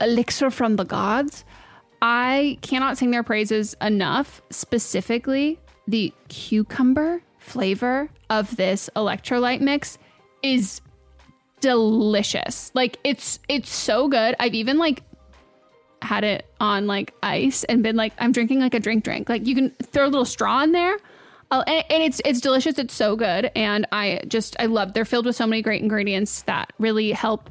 elixir from the gods. I cannot sing their praises enough. Specifically, the cucumber flavor of this electrolyte mix is delicious. Like it's it's so good. I've even like had it on like ice and been like I'm drinking like a drink drink. Like you can throw a little straw in there. Uh, and, and it's it's delicious. It's so good, and I just I love. They're filled with so many great ingredients that really help.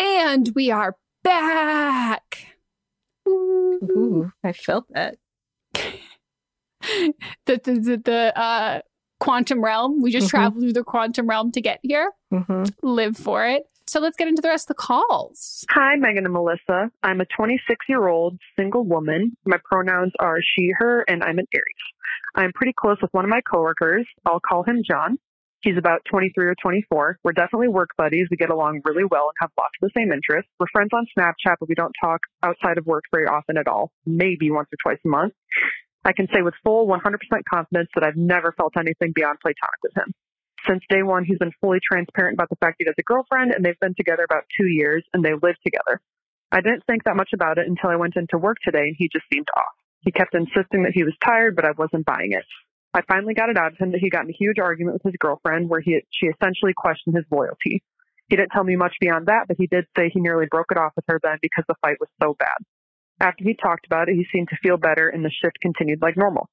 And we are back. Ooh, I felt that. [laughs] the the, the, the uh quantum realm. We just Mhm. traveled through the quantum realm to get here. Mm-hmm. Live for it. So let's get into the rest of the calls. Hi, Megan and Melissa. I'm a 26 year old single woman. My pronouns are she, her, and I'm an Aries. I'm pretty close with one of my coworkers. I'll call him John. He's about 23 or 24. We're definitely work buddies. We get along really well and have lots of the same interests. We're friends on Snapchat, but we don't talk outside of work very often at all, maybe once or twice a month. I can say with full 100% confidence that I've never felt anything beyond platonic with him. Since day one, he's been fully transparent about the fact he has a girlfriend, and they've been together about two years, and they live together. I didn't think that much about it until I went into work today, and he just seemed off. He kept insisting that he was tired, but I wasn't buying it. I finally got it out of him that he got in a huge argument with his girlfriend where he she essentially questioned his loyalty. He didn't tell me much beyond that, but he did say he nearly broke it off with her then because the fight was so bad. After he talked about it, he seemed to feel better and the shift continued like normal.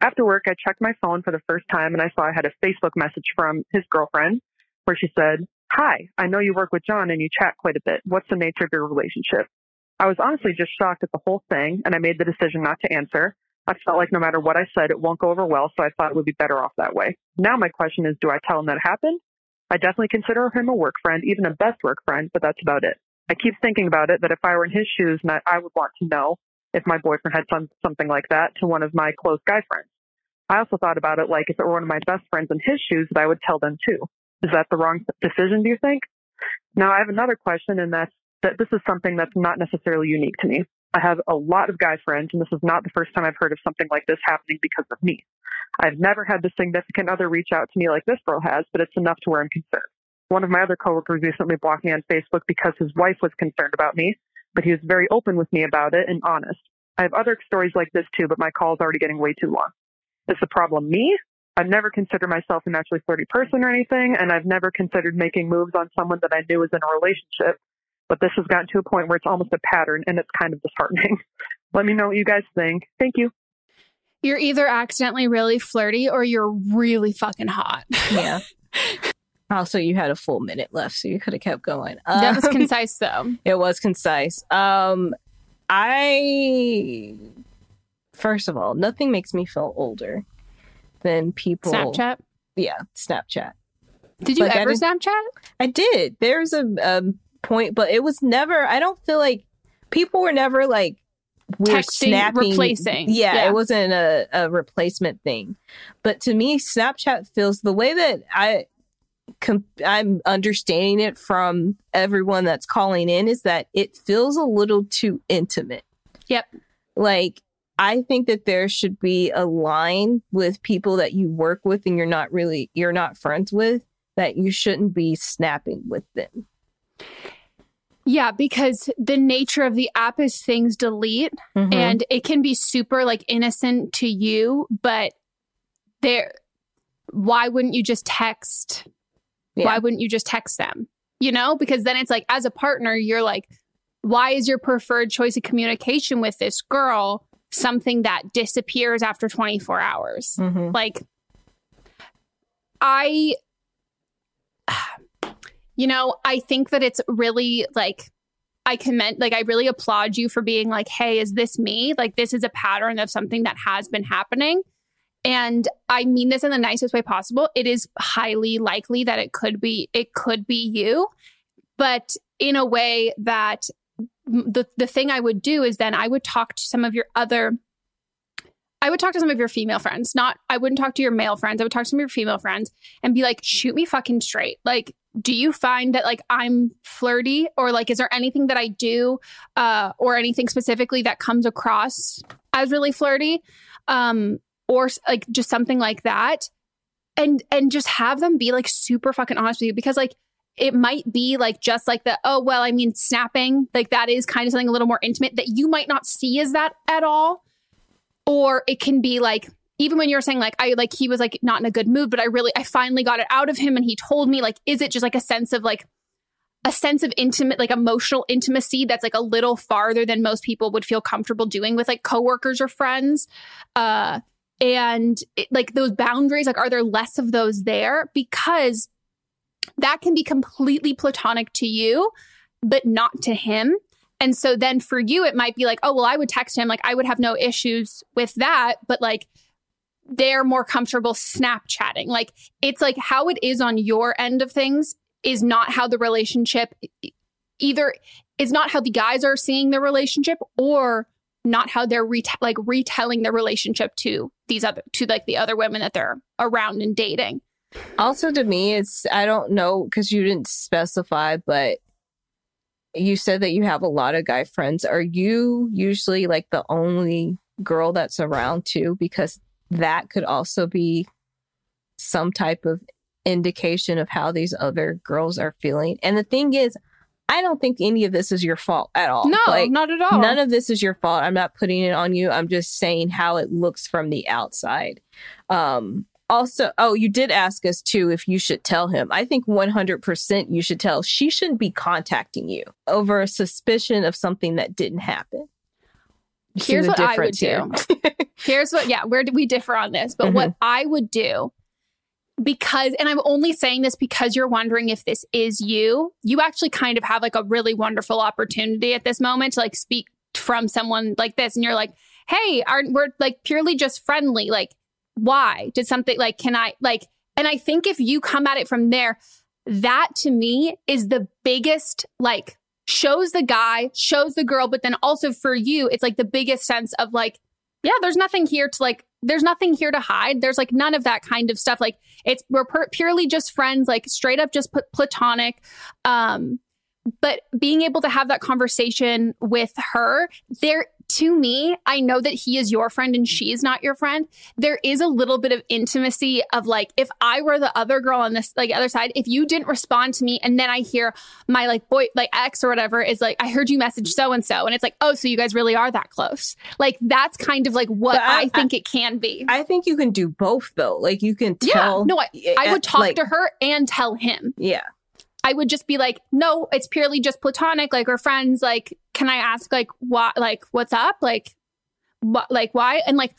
After work, I checked my phone for the first time and I saw I had a Facebook message from his girlfriend where she said, Hi, I know you work with John and you chat quite a bit. What's the nature of your relationship? I was honestly just shocked at the whole thing and I made the decision not to answer. I felt like no matter what I said, it won't go over well, so I thought it would be better off that way. Now my question is, do I tell him that happened? I definitely consider him a work friend, even a best work friend, but that's about it. I keep thinking about it that if I were in his shoes, I, would want to know if my boyfriend had some, something like that to one of my close guy friends. I also thought about it like if it were one of my best friends in his shoes, that I would tell them too. Is that the wrong decision, do you think? Now I have another question, and that's that this is something that's not necessarily unique to me. I have a lot of guy friends, and this is not the first time I've heard of something like this happening because of me. I've never had the significant other reach out to me like this girl has, but it's enough to where I'm concerned. One of my other coworkers recently blocked me on Facebook because his wife was concerned about me, but he was very open with me about it and honest. I have other stories like this too, but my call is already getting way too long. Is the problem me? I've never considered myself a naturally flirty person or anything, and I've never considered making moves on someone that I knew was in a relationship. But this has gotten to a point where it's almost a pattern and it's kind of disheartening. [laughs] Let me know what you guys think. Thank you. You're either accidentally really flirty or you're really fucking hot. Yeah. [laughs] Also, you had a full minute left, so you could have kept going. That was Um, concise though. [laughs] It was concise. Um, I first of all, nothing makes me feel older than people. Snapchat? Yeah, Snapchat. Did you Like, I ever didn't- Snapchat? I did. There's a um, point, but it was never. I don't feel like people were never like we're Texting, snapping, replacing. Yeah, Yeah. it wasn't a, a replacement thing. But to me, Snapchat feels the way that I. Com- I'm understanding it from everyone that's calling in is that it feels a little too intimate. Yep. Like I think that there should be a line with people that you work with and you're not really you're not friends with that you shouldn't be snapping with them. Yeah, because the nature of the app is things delete Mhm. and it can be super like innocent to you, but there why wouldn't you just text? Why wouldn't you just text them? You know, because then it's like as a partner, you're like, why is your preferred choice of communication with this girl something that disappears after 24 hours? Mm-hmm. Like, I, you know, I think that it's really like, I commend, like, I really applaud you for being like, hey, is this me? Like, this is a pattern of something that has been happening. And I mean this in the nicest way possible. It is highly likely that it could be, it could be you, but in a way that the, the thing I would do is then I would talk to some of your other I would talk to some of your female friends. Not I wouldn't talk to your male friends. I would talk to some of your female friends and be like, shoot me fucking straight. Like, do you find that like I'm flirty or like is there anything that I do uh or anything specifically that comes across as really flirty? Um or like just something like that. And and just have them be like super fucking honest with you because like it might be like just like the oh well I mean snapping like that is kind of something a little more intimate that you might not see as that at all or it can be like even when you're saying like i like he was like not in a good mood but i really i finally got it out of him and he told me like is it just like a sense of like a sense of intimate like emotional intimacy that's like a little farther than most people would feel comfortable doing with like coworkers or friends uh and it, like those boundaries like are there less of those there because that can be completely platonic to you but not to him and so then for you, it might be like, oh, well, I would text him. Like, I would have no issues with that. But like, they're more comfortable Snapchatting. Like it's like how it is on your end of things is not how the relationship either is not how the guys are seeing the relationship or not how they're reta- like retelling the relationship to these other to like the other women that they're around and dating. Also, to me, it's I don't know because you didn't specify, but you said that you have a lot of guy friends. Are you usually like the only girl that's around too? Because that could also be some type of indication of how these other girls are feeling. And the thing is, I don't think any of this is your fault at all. No, Like, not at all. None of this is your fault. I'm not putting it on you. I'm just saying how it looks from the outside. Um, also, oh, you did ask us too if you should tell him. I think 100% you should tell. She shouldn't be contacting you over a suspicion of something that didn't happen. Here's what I would do. [laughs] Here's what, yeah, where do we differ on this? But what Mm-hmm. I would do, because, and I'm only saying this because you're wondering if this is you, you actually kind of have like a really wonderful opportunity at this moment to like speak from someone like this. And you're like, hey, aren't we're like purely just friendly. Like, why? Did something like, can I, like, and I think if you come at it from there, that to me is the biggest like shows the guy, shows the girl, but then also for you, it's like the biggest sense of like, yeah, there's nothing here to like, there's nothing here to hide. There's like none of that kind of stuff. Like it's we're purely just friends, like straight up just put platonic. Um, but being able to have that conversation with her, there to me, I know that he is your friend and she is not your friend. There is a little bit of intimacy of like, if I were the other girl on this, like other side, if you didn't respond to me and then I hear my like boy, like ex or whatever is like, I heard you message so and so. And it's like, oh, so you guys really are that close. Like that's kind of like what I- I, think it can be. I think you can do both though. Like you can tell. yeah. No, I, I would talk like- to her and tell him. Yeah. I would just be like, no, it's purely just platonic. Like we're friends. Like, can I ask like what, like what's up? Like, what, like why? And like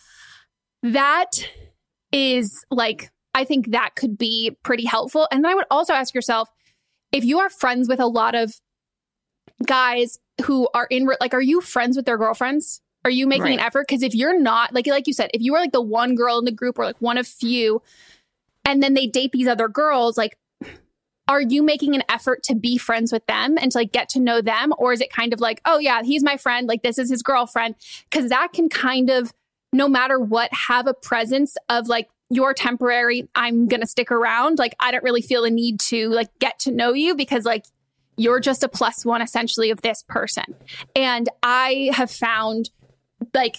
that is like, I think that could be pretty helpful. And then I would also ask yourself if you are friends with a lot of guys who are in, like, are you friends with their girlfriends? Are you making an effort? Because if you're not, like, like you said, if you are like the one girl in the group or like one of few, and then they date these other girls, like are you making an effort to be friends with them and to like get to know them? Or is it kind of like oh yeah he's my friend like this is his girlfriend? Because that can kind of no matter what have a presence of like you're temporary i'm gonna stick around. Like i don't really feel a need to like get to know you because like you're just a plus one essentially of this person. And i have found like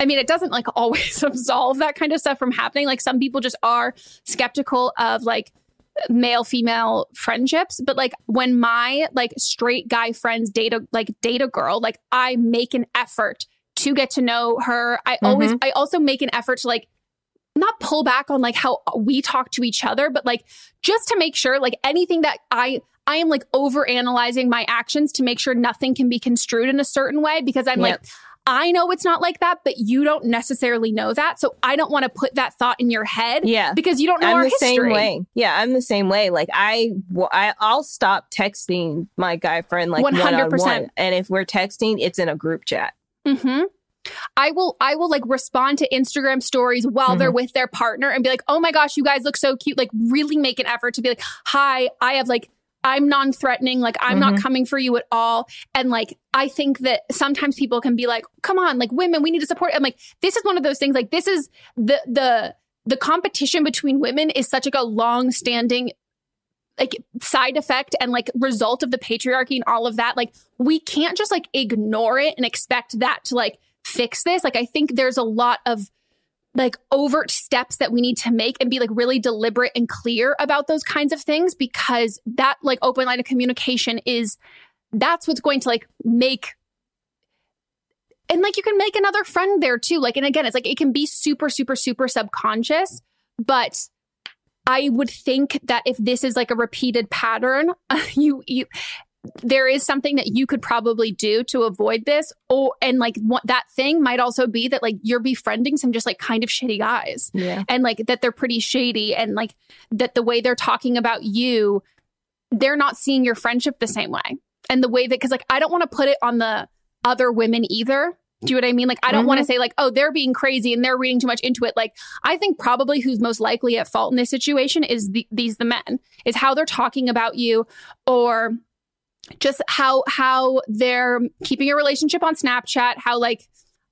I mean, it doesn't like [laughs] always absolve that kind of stuff from happening. Like some people just are skeptical of like male female friendships, but like when my like straight guy friends date a like date a girl, like I make an effort to get to know her. I always Mhm. I also make an effort to like not pull back on like how we talk to each other, but like just to make sure like anything that I I am like over analyzing my actions to make sure nothing can be construed in a certain way because I'm like Yep. I know it's not like that, but you don't necessarily know that. So I don't want to put that thought in your head. Yeah. Because you don't know I'm our the history. same way. Yeah, I'm the same way. Like I, I'll stop texting my guy friend like 100%. one, and if we're texting, it's in a group chat. hmm I will I will like respond to Instagram stories while they're Mhm. with their partner and be like, "Oh my gosh, you guys look so cute." Like really make an effort to be like, "Hi, I have like I'm non-threatening, like I'm not Mhm. coming for you at all." And like I think that sometimes people can be like, "Come on, like women, we need to support." I'm like, this is one of those things like this is the the the competition between women is such like a long-standing like side effect and like result of the patriarchy and all of that like we can't just like ignore it and expect that to like fix this like i think there's a lot of like overt steps that we need to make and be like really deliberate and clear about those kinds of things because that like open line of communication is that's what's going to like make and like you can make another friend there too. Like and again it's like it can be super super super subconscious but I would think that if this is like a repeated pattern, [laughs] you you there is something that you could probably do to avoid this. Or and like what that thing might also be that like you're befriending some just like kind of shitty guys. Yeah. And like that they're pretty shady and like that the way they're talking about you, they're not seeing your friendship the same way. And the way that cuz like I don't want to put it on the other women either Do you know what I mean? Like, I don't want to mm-hmm. say, like, oh, they're being crazy and they're reading too much into it. Like, I think probably who's most likely at fault in this situation is the, these the men, is how they're talking about you or just how how they're keeping a relationship on Snapchat, how like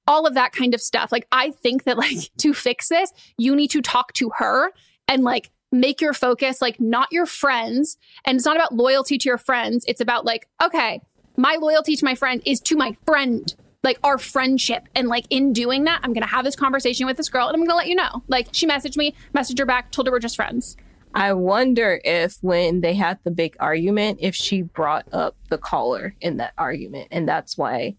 all of that kind of stuff. Like I think that like [laughs] to fix this, you need to talk to her and like make your focus like not your friends and it's not about loyalty to your friends. It's about like okay, my loyalty to my friend is to my friend. Like our friendship. And like in doing that, I'm gonna have this conversation with this girl and I'm gonna let you know. Like she messaged me, messaged her back, told her we're just friends. I wonder if when they had the big argument, if she brought up the caller in that argument, and that's why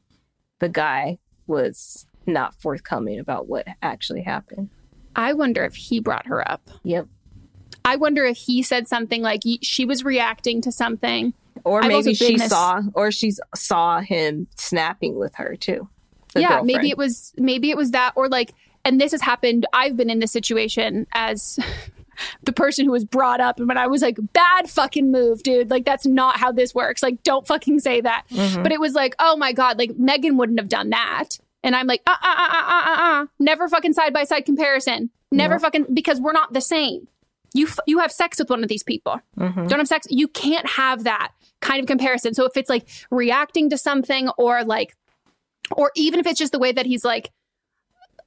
the guy was not forthcoming about what actually happened. I wonder if he brought her up. Yep. I wonder if he said something like she was reacting to something, Or maybe she this- saw, or she saw him snapping with her too. yeah, girlfriend. maybe it was maybe it was that, or like, and this has happened. I've been in this situation as the person who was brought up, and when I was like, bad fucking move, dude. Like that's not how this works. Like, don't fucking say that. Mhm. But it was like, oh my god, like Megan wouldn't have done that, and I'm like, uh uh uh uh uh uh, never fucking side by side comparison. Never Yep. fucking because we're not the same. You f- you have sex with one of these people. Mhm. Don't have sex. You can't have that kind of comparison. So if it's like reacting to something or like, or even if it's just the way that he's like,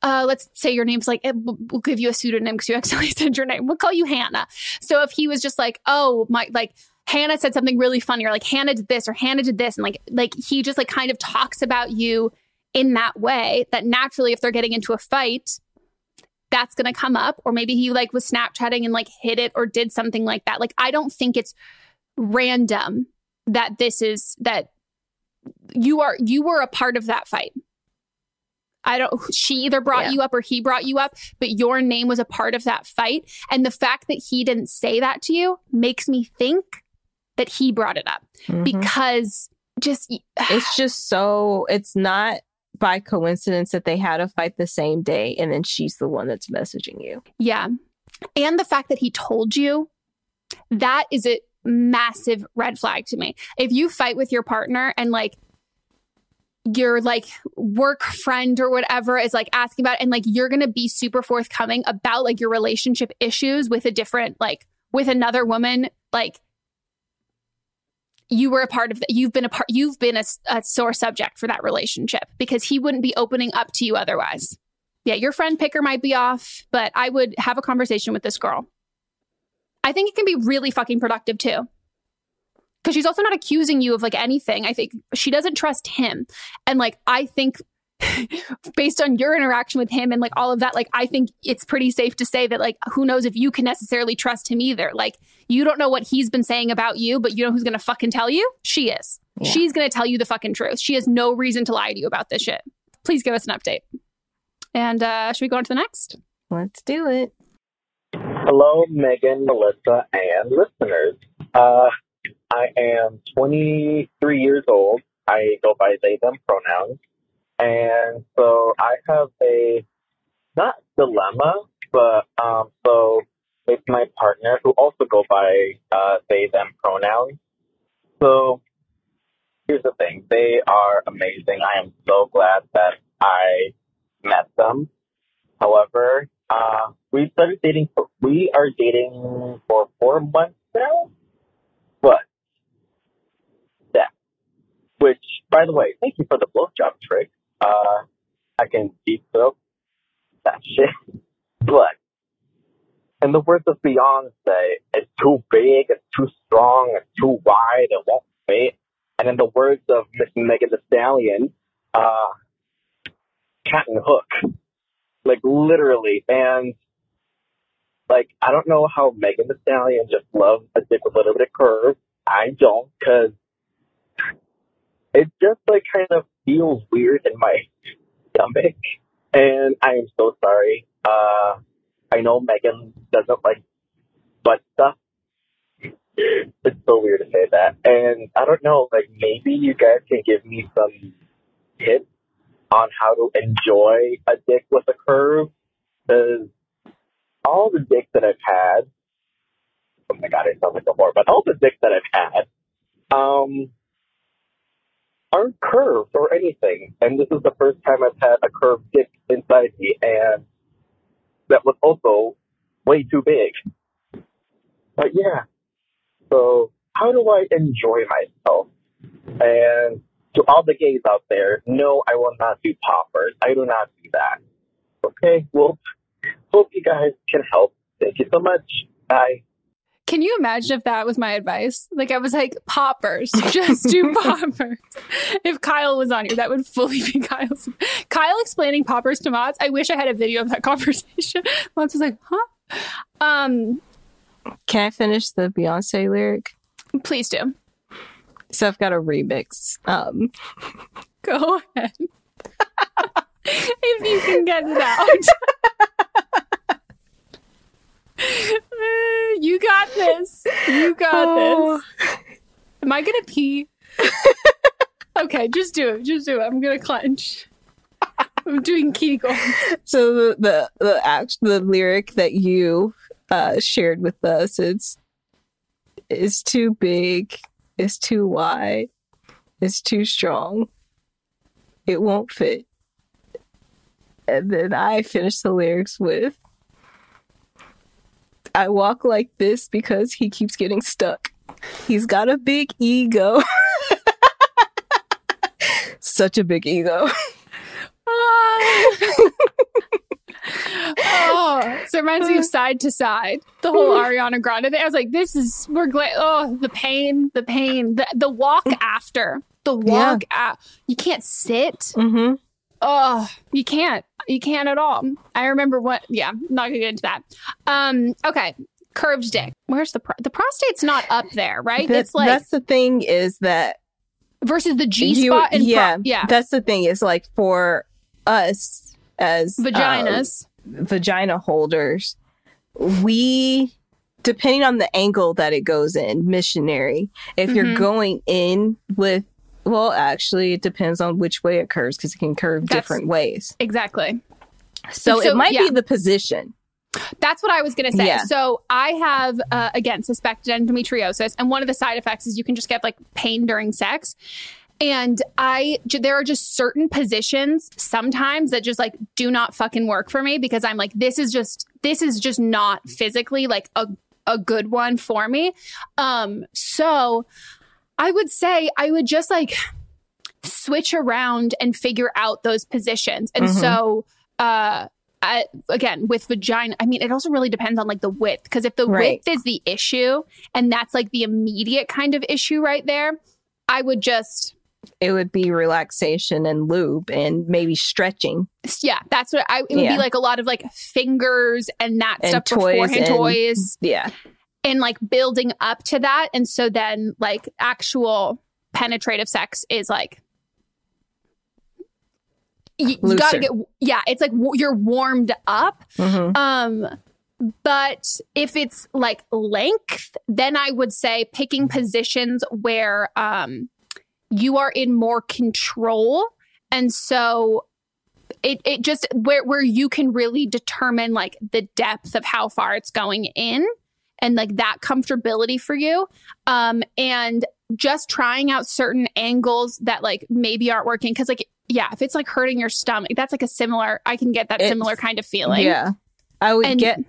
uh, let's say your name's like, eh, we'll we'll give you a pseudonym because you accidentally [laughs] said your name. We'll call you Hannah. So if he was just like, oh, my, like, Hannah said something really funny, or like Hannah did this, or Hannah did this, and like, like he just like kind of talks about you in that way. That naturally, if they're getting into a fight, that's going to come up or maybe he like was snapchatting and like hit it or did something like that like i don't think it's random that this is that you are you were a part of that fight i don't she either brought Yeah. you up or he brought you up but your name was a part of that fight and the fact that he didn't say that to you makes me think that he brought it up Mhm. because just [sighs] it's just so it's not by coincidence that they had a fight the same day and then she's the one that's messaging you. Yeah. And the fact that he told you, that is a massive red flag to me. If you fight with your partner and like your like work friend or whatever is like asking about it, and like you're going to be super forthcoming about like your relationship issues with a different like with another woman like you were a part of that you've been a part you've been a sore subject for that relationship because he wouldn't be opening up to you otherwise yeah, your friend picker might be off, but I would have a conversation with this girl. I think it can be really fucking productive too. Cause she's also not accusing you of like anything. I think she doesn't trust him. And like, I think [laughs] based on your interaction with him and like all of that, like, I think it's pretty safe to say that like, who knows if you can necessarily trust him either. Like, you don't know what he's been saying about you, but you know who's gonna fucking tell you? She is. Yeah. She's gonna tell you the fucking truth. She has no reason to lie to you about this shit. Please give us an update. And uh, should we go on to the next? Let's do it. Hello, Megan, Melissa, and listeners. Uh, I am 23 years old. I go by they, them pronouns. And so I have a, not dilemma, but, um, so with my partner who also go by, uh, they, them pronouns. So here's the thing. They are amazing. I am so glad that I met them. However, uh, we started dating for, we are dating for four months now, but that, which, by the way, thank you for the blowjob trick. Uh, I can deep throat that shit, but in the words of Beyonce, it's too big, it's too strong, it's too wide, it won't fit. And in the words of Miss Megan Thee Stallion, uh, cat and hook like literally. And like, I don't know how Megan Thee Stallion just loves a dick with a little bit of curve. I don't, because it just like kind of feels weird in my stomach. And I am so sorry. Uh, I know Megan doesn't like butt stuff. It's so weird to say that. And I don't know, like maybe you guys can give me some tips on how to enjoy a dick with a curve. Because all the dicks that I've had, oh my god, I sound like a whore, but all the dicks that I've had, um, aren't curved or anything. And this is the first time I've had a curved dick inside me, and that was also way too big. But yeah, so how do I enjoy myself? And to all the gays out there, no, I will not do poppers. I do not do that. Okay, well, hope you guys can help. Thank you so much. Bye. Can you imagine if that was my advice? Like I was like, poppers, [laughs] just do [laughs] poppers. If Kyle was on here, that would fully be Kyle's. Kyle explaining poppers to Mods. I wish I had a video of that [laughs] conversation. Mods was like, huh? Um, Can I finish the Beyonce lyric? Please do. So I've got a remix. Um, Go ahead. if you can get it out. You got this. You got Oh. this. Am I gonna pee? [laughs] okay, just do it. Just do it. I'm gonna clench. I'm doing Kegels. so the the the act the lyric that you uh, shared with us it's is too big, it's too wide, it's too strong. It won't fit. And then I finished the lyrics with I walk like this because he keeps getting stuck. He's got a big ego. [laughs] Such a big ego. [laughs] [laughs] oh, so it reminds me of side to side. The whole Ariana Grande thing. I was like, this is we're glad. Oh, the pain, the pain, the the walk after, the walk out. You can't sit. Mm-hmm. Oh, you can't. You can't at all. I remember what. Yeah, not gonna get into that. Um. Okay. Curved dick. Where's the pro- the prostate's not up there, right? That- it's like that's the thing is that versus the G spot and pro- yeah, yeah. That's the thing is like for us as um, Vaginas. vagina holders, we depending on the angle that it goes in, missionary. If you're Mhm. going in with well, actually, it depends on which way it curves because it can curve That's- different ways. exactly. So, So, it might yeah. be the position. That's what I was going to say. Yeah. So I have, uh, again, suspected endometriosis, and one of the side effects is you can just get like pain during sex. And I, there are just certain positions sometimes that just like do not fucking work for me because I'm like, this is just, this is just not physically like a, a good one for me. Um, so I would say I would just like switch around and figure out those positions. And Mhm. so, uh, I, again, with vagina, I mean, it also really depends on like the width. Because if the Right. width is the issue and that's like the immediate kind of issue right there, I would just, It would be relaxation and lube and maybe stretching. yeah, that's what I, it would Yeah. be like a lot of like fingers and that And stuff toys beforehand, and- toys. Yeah. And like building up to that. And so then like actual penetrative sex is like you, you gotta get yeah it's like w- you're warmed up. Mhm. um but if it's like length then i would say picking positions where um you are in more control. And so it, it just where where you can really determine like the depth of how far it's going in and like that comfortability for you um and just trying out certain angles that like maybe aren't working because like yeah if it's like hurting your stomach that's like a similar i can get that It's- similar kind of feeling Yeah. I would And- get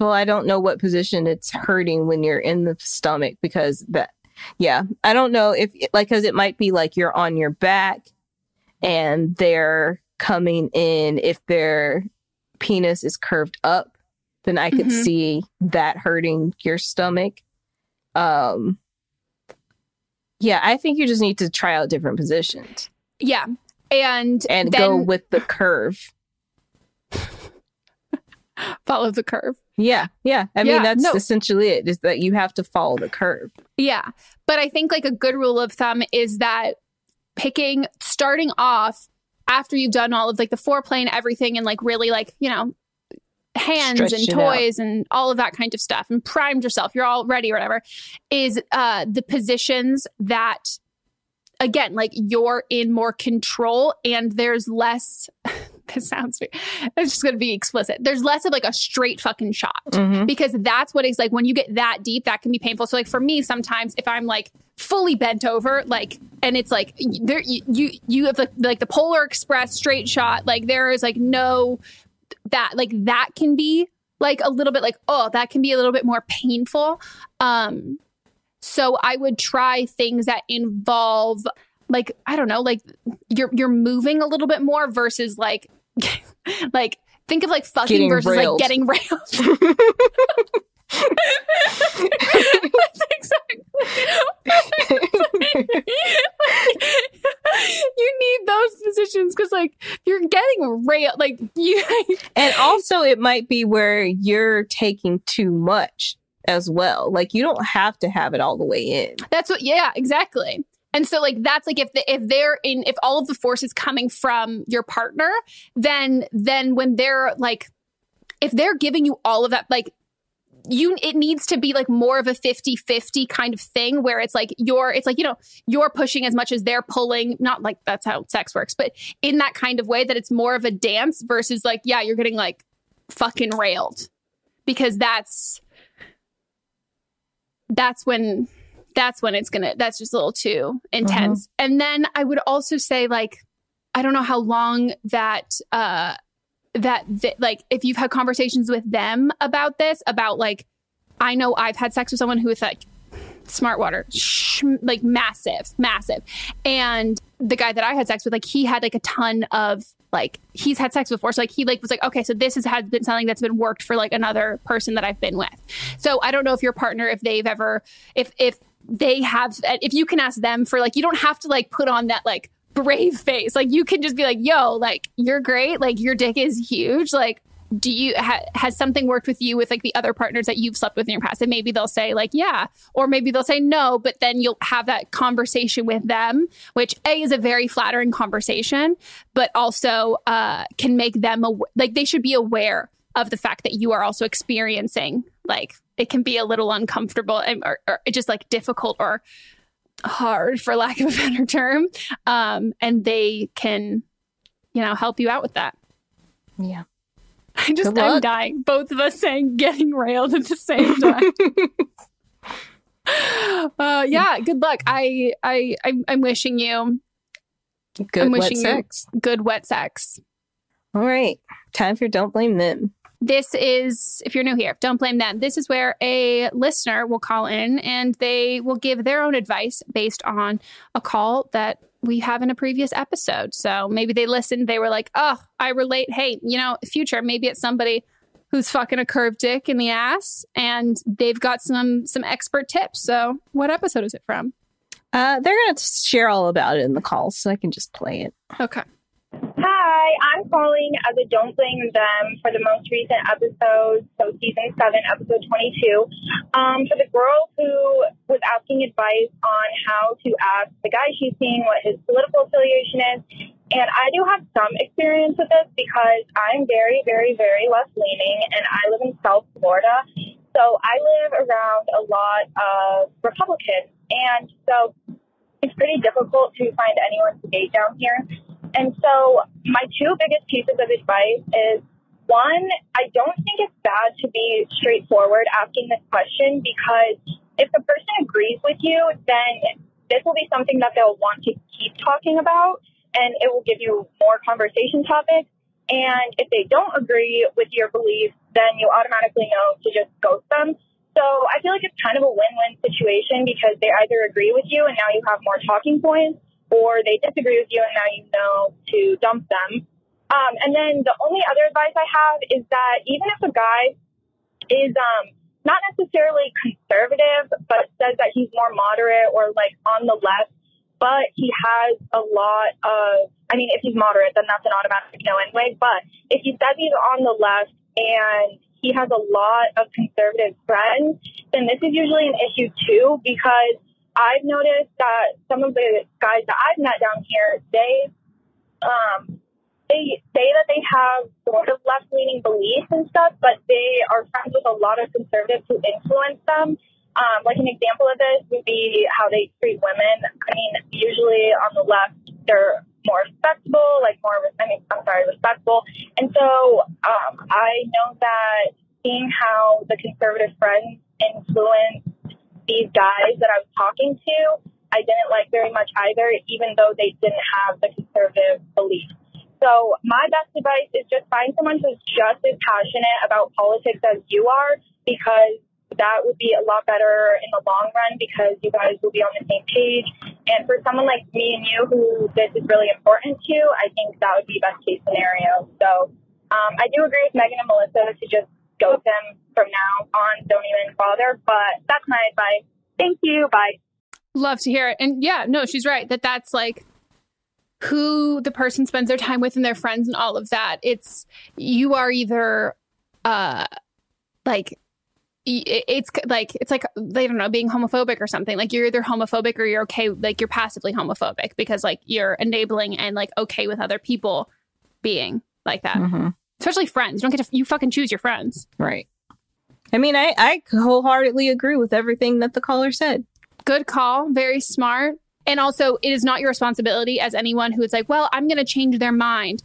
well, I don't know what position it's hurting when you're in the stomach because that yeah, I don't know if like cuz it might be like you're on your back and they're coming in if their penis is curved up, then I could Mhm. see that hurting your stomach. Um yeah, I think you just need to try out different positions yeah and and then go with the curve. [laughs] follow the curve Yeah, yeah. I Yeah, mean, that's no. essentially it. Is that you have to follow the curve. Yeah. But I think like a good rule of thumb is that picking starting off after you've done all of like the foreplay and everything and like really like, you know, hands and toys and all of that kind of stuff and primed yourself, you're all ready or whatever, is uh the positions that again, like you're in more control and there's less [laughs] this sounds weird. it's just gonna be explicit. There's less of like a straight fucking shot Mhm. because that's what it's like when you get that deep that can be painful so like for me sometimes if i'm like fully bent over like and it's like there you you, you have like, like the polar express straight shot like there is like no that like that can be like a little bit like oh that can be a little bit more painful um so i would try things that involve like i don't know like you're you're moving a little bit more versus like [laughs] like think of like fucking Getting versus railed. like getting [laughs] railed [laughs] That's exactly. [laughs] you need those positions because, like, you're getting railed. Like, you. [laughs] and also, it might be where you're taking too much as well. Like, you don't have to have it all the way in. That's what. Yeah, exactly. And so, like, that's like if the, if they're in if all of the force is coming from your partner, then then when they're like, if they're giving you all of that, like you it needs to be like more of a 50-50 kind of thing where it's like you're it's like you know you're pushing as much as they're pulling not like that's how sex works but in that kind of way that it's more of a dance versus like yeah you're getting like fucking railed because that's that's when that's when it's gonna that's just a little too intense. And then i would also say like i don't know how long that uh that th- like if you've had conversations with them about this about like i know i've had sex with someone who is like smart water sh- like massive massive. And the guy that i had sex with like he had like a ton of like he's had sex before. So like he like was like okay so this is, has been something that's been worked for like another person that i've been with. So i don't know if your partner if they've ever if if they have if you can ask them for like you don't have to like put on that like brave face. Like you can just be like yo like you're great. Like your dick is huge. Like do you ha- has something worked with you with like the other partners that you've slept with in your past? And maybe they'll say like yeah. Or maybe they'll say no but then you'll have that conversation with them which a is a very flattering conversation but also uh can make them aw- like they should be aware of the fact that you are also experiencing like it can be a little uncomfortable and or, or just like difficult or hard for lack of a better term um and they can you know help you out with that. Yeah. I just i'm dying. Both of us saying [laughs] getting railed at the same [laughs] time. Uh yeah good luck. I i i'm, I'm wishing you Good i'm wet wishing sex. you good wet sex. All right. Time for Don't Blame Them. This is if you're new here don't blame them. This is where a listener will call in and they will give their own advice based on a call that we have in a previous episode. So maybe they listened they were like oh i relate. Hey you know future maybe it's somebody who's fucking a curved dick in the ass and they've got some some expert tips. So what episode is it from? Uh, they're going to share all about it in the call, so I can just play it. Okay. Hi, I'm calling as a Don't Blame Them for the most recent episode, so season 7, episode 22. Um, for the girl who was asking advice on how to ask the guy she's seeing what his political affiliation is. And I do have some experience with this because I'm very, very, very left leaning and I live in South Florida. So I live around a lot of Republicans. And so it's pretty difficult to find anyone to date down here. And so my two biggest pieces of advice is one, I don't think it's bad to be straightforward asking this question because if the person agrees with you, then this will be something that they'll want to keep talking about and it will give you more conversation topics. And if they don't agree with your beliefs, then you automatically know to just ghost them. So I feel like it's kind of a win-win situation because they either agree with you and now you have more talking points, or they disagree with you and now you know to dump them. Um, and then the only other advice I have is that even if a guy is um, not necessarily conservative, but says that he's more moderate or like on the left, but he has a lot of, I mean, if he's moderate, then that's an automatic no anyway. But if he says he's on the left and he has a lot of conservative friends, then this is usually an issue too, because I've noticed that some of the guys that I've met down here, they, um, they say that they have sort of left leaning beliefs and stuff, but they are friends with a lot of conservatives who influence them. Um, like an example of this would be how they treat women. I mean, usually on the left, they're more respectable, like more, I mean, I'm sorry, respectful. And so um, I know that seeing how the conservative friends influence these guys that I was talking to, I didn't like very much either, even though they didn't have the conservative beliefs. So my best advice is just find someone who's just as passionate about politics as you are, because that would be a lot better in the long run because you guys will be on the same page. And for someone like me and you who this is really important to, I think that would be best case scenario. So um, I do agree with Megan and Melissa to just go with them from now on. Don't even bother. But that's my advice. Thank you. Bye. Love to hear it. And yeah, no, she's right that that's like who the person spends their time with and their friends and all of that. It's you are either uh like it's like it's like they don't know being homophobic or something like you're either homophobic or you're okay like you're passively homophobic because like you're enabling and like okay with other people being like that Mm-hmm. Especially friends. You don't get to you fucking choose your friends. Right. I mean, I, I wholeheartedly agree with everything that the caller said. good call. Very smart. And also it is not your responsibility as anyone who is like well i'm going to change their mind.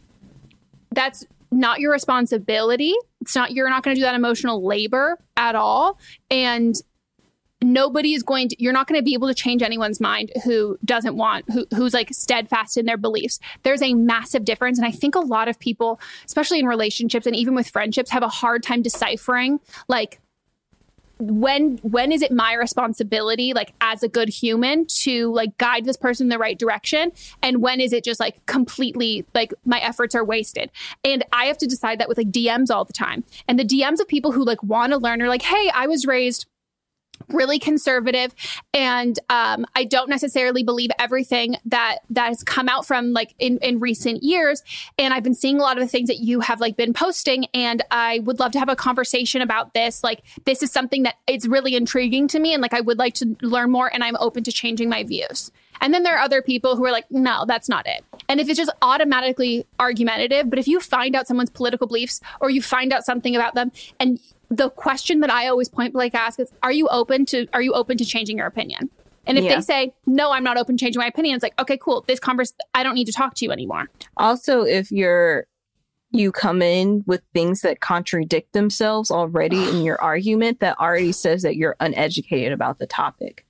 That's not your responsibility. It's not you're not going to do that emotional labor at all. And nobody is going to you're not going to be able to change anyone's mind who doesn't want who, who's like steadfast in their beliefs. There's a massive difference and i think a lot of people especially in relationships and even with friendships have a hard time deciphering like when when is it my responsibility like as a good human to like guide this person in the right direction? And when is it just like completely like my efforts are wasted? And i have to decide that with like dms all the time. And the dms of people who like want to learn are like hey i was raised really conservative. And um, i don't necessarily believe everything that that has come out from like in, in recent years. And i've been seeing a lot of the things that you have like been posting. And i would love to have a conversation about this. Like this is something that it's really intriguing to me. And like i would like to learn more. And i'm open to changing my views. And then there are other people who are like no that's not it. And if it's just automatically argumentative but if you find out someone's political beliefs or you find out something about them and the question that I always point blank ask is, are you open to are you open to changing your opinion? And if Yeah. they say, no, I'm not open to changing my opinion, it's like, okay, cool. This converse, I don't need to talk to you anymore. Also, if you're you come in with things that contradict themselves already in your [sighs] argument, that already says that you're uneducated about the topic.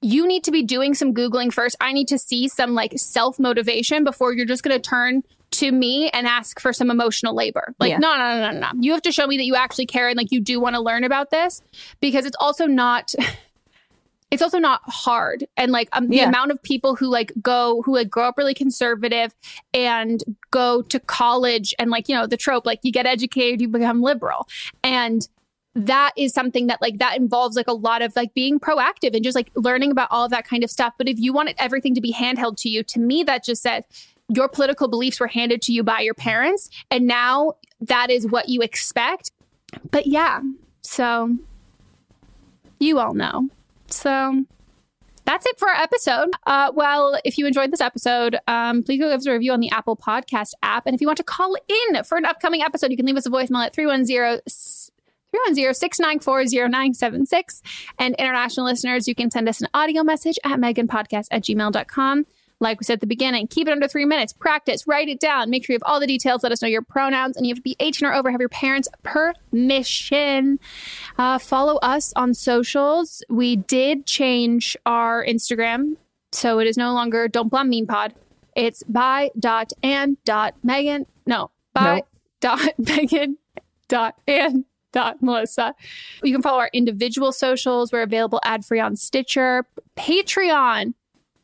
You need to be doing some Googling first. I need to see some like self motivation before you're just going to turn to me and ask for some emotional labor. Like, Yeah. no, no, no, no, no. You have to show me that you actually care and like you do want to learn about this because it's also not. [laughs] It's also not hard, and like um, the Yeah. amount of people who like go who like grow up really conservative and go to college and like you know the trope like you get educated you become liberal and that is something that like that involves like a lot of like being proactive and just like learning about all of that kind of stuff but if you want everything to be handheld to you to me that just says your political beliefs were handed to you by your parents and now that is what you expect but yeah so you all know so that's it for our episode. Uh, well, if you enjoyed this episode, um, please go give us a review on the Apple Podcast app. And if you want to call in for an upcoming episode, you can leave us a voicemail at 310 310-694-0976. And international listeners, you can send us an audio message at meganpodcast at gmail.com. Like we said at the beginning, keep it under three minutes. Practice, write it down. Make sure you have all the details. Let us know your pronouns. And you have to be 18 or over, have your parents' permission. Uh, follow us on socials. We did change our Instagram. So it is no longer Don't Blame Me Pod. It's by dot and dot Megan. No, by Nope. dot [laughs] Megan dot and dot Melissa. You can follow our individual socials. We're available ad free on Stitcher, Patreon.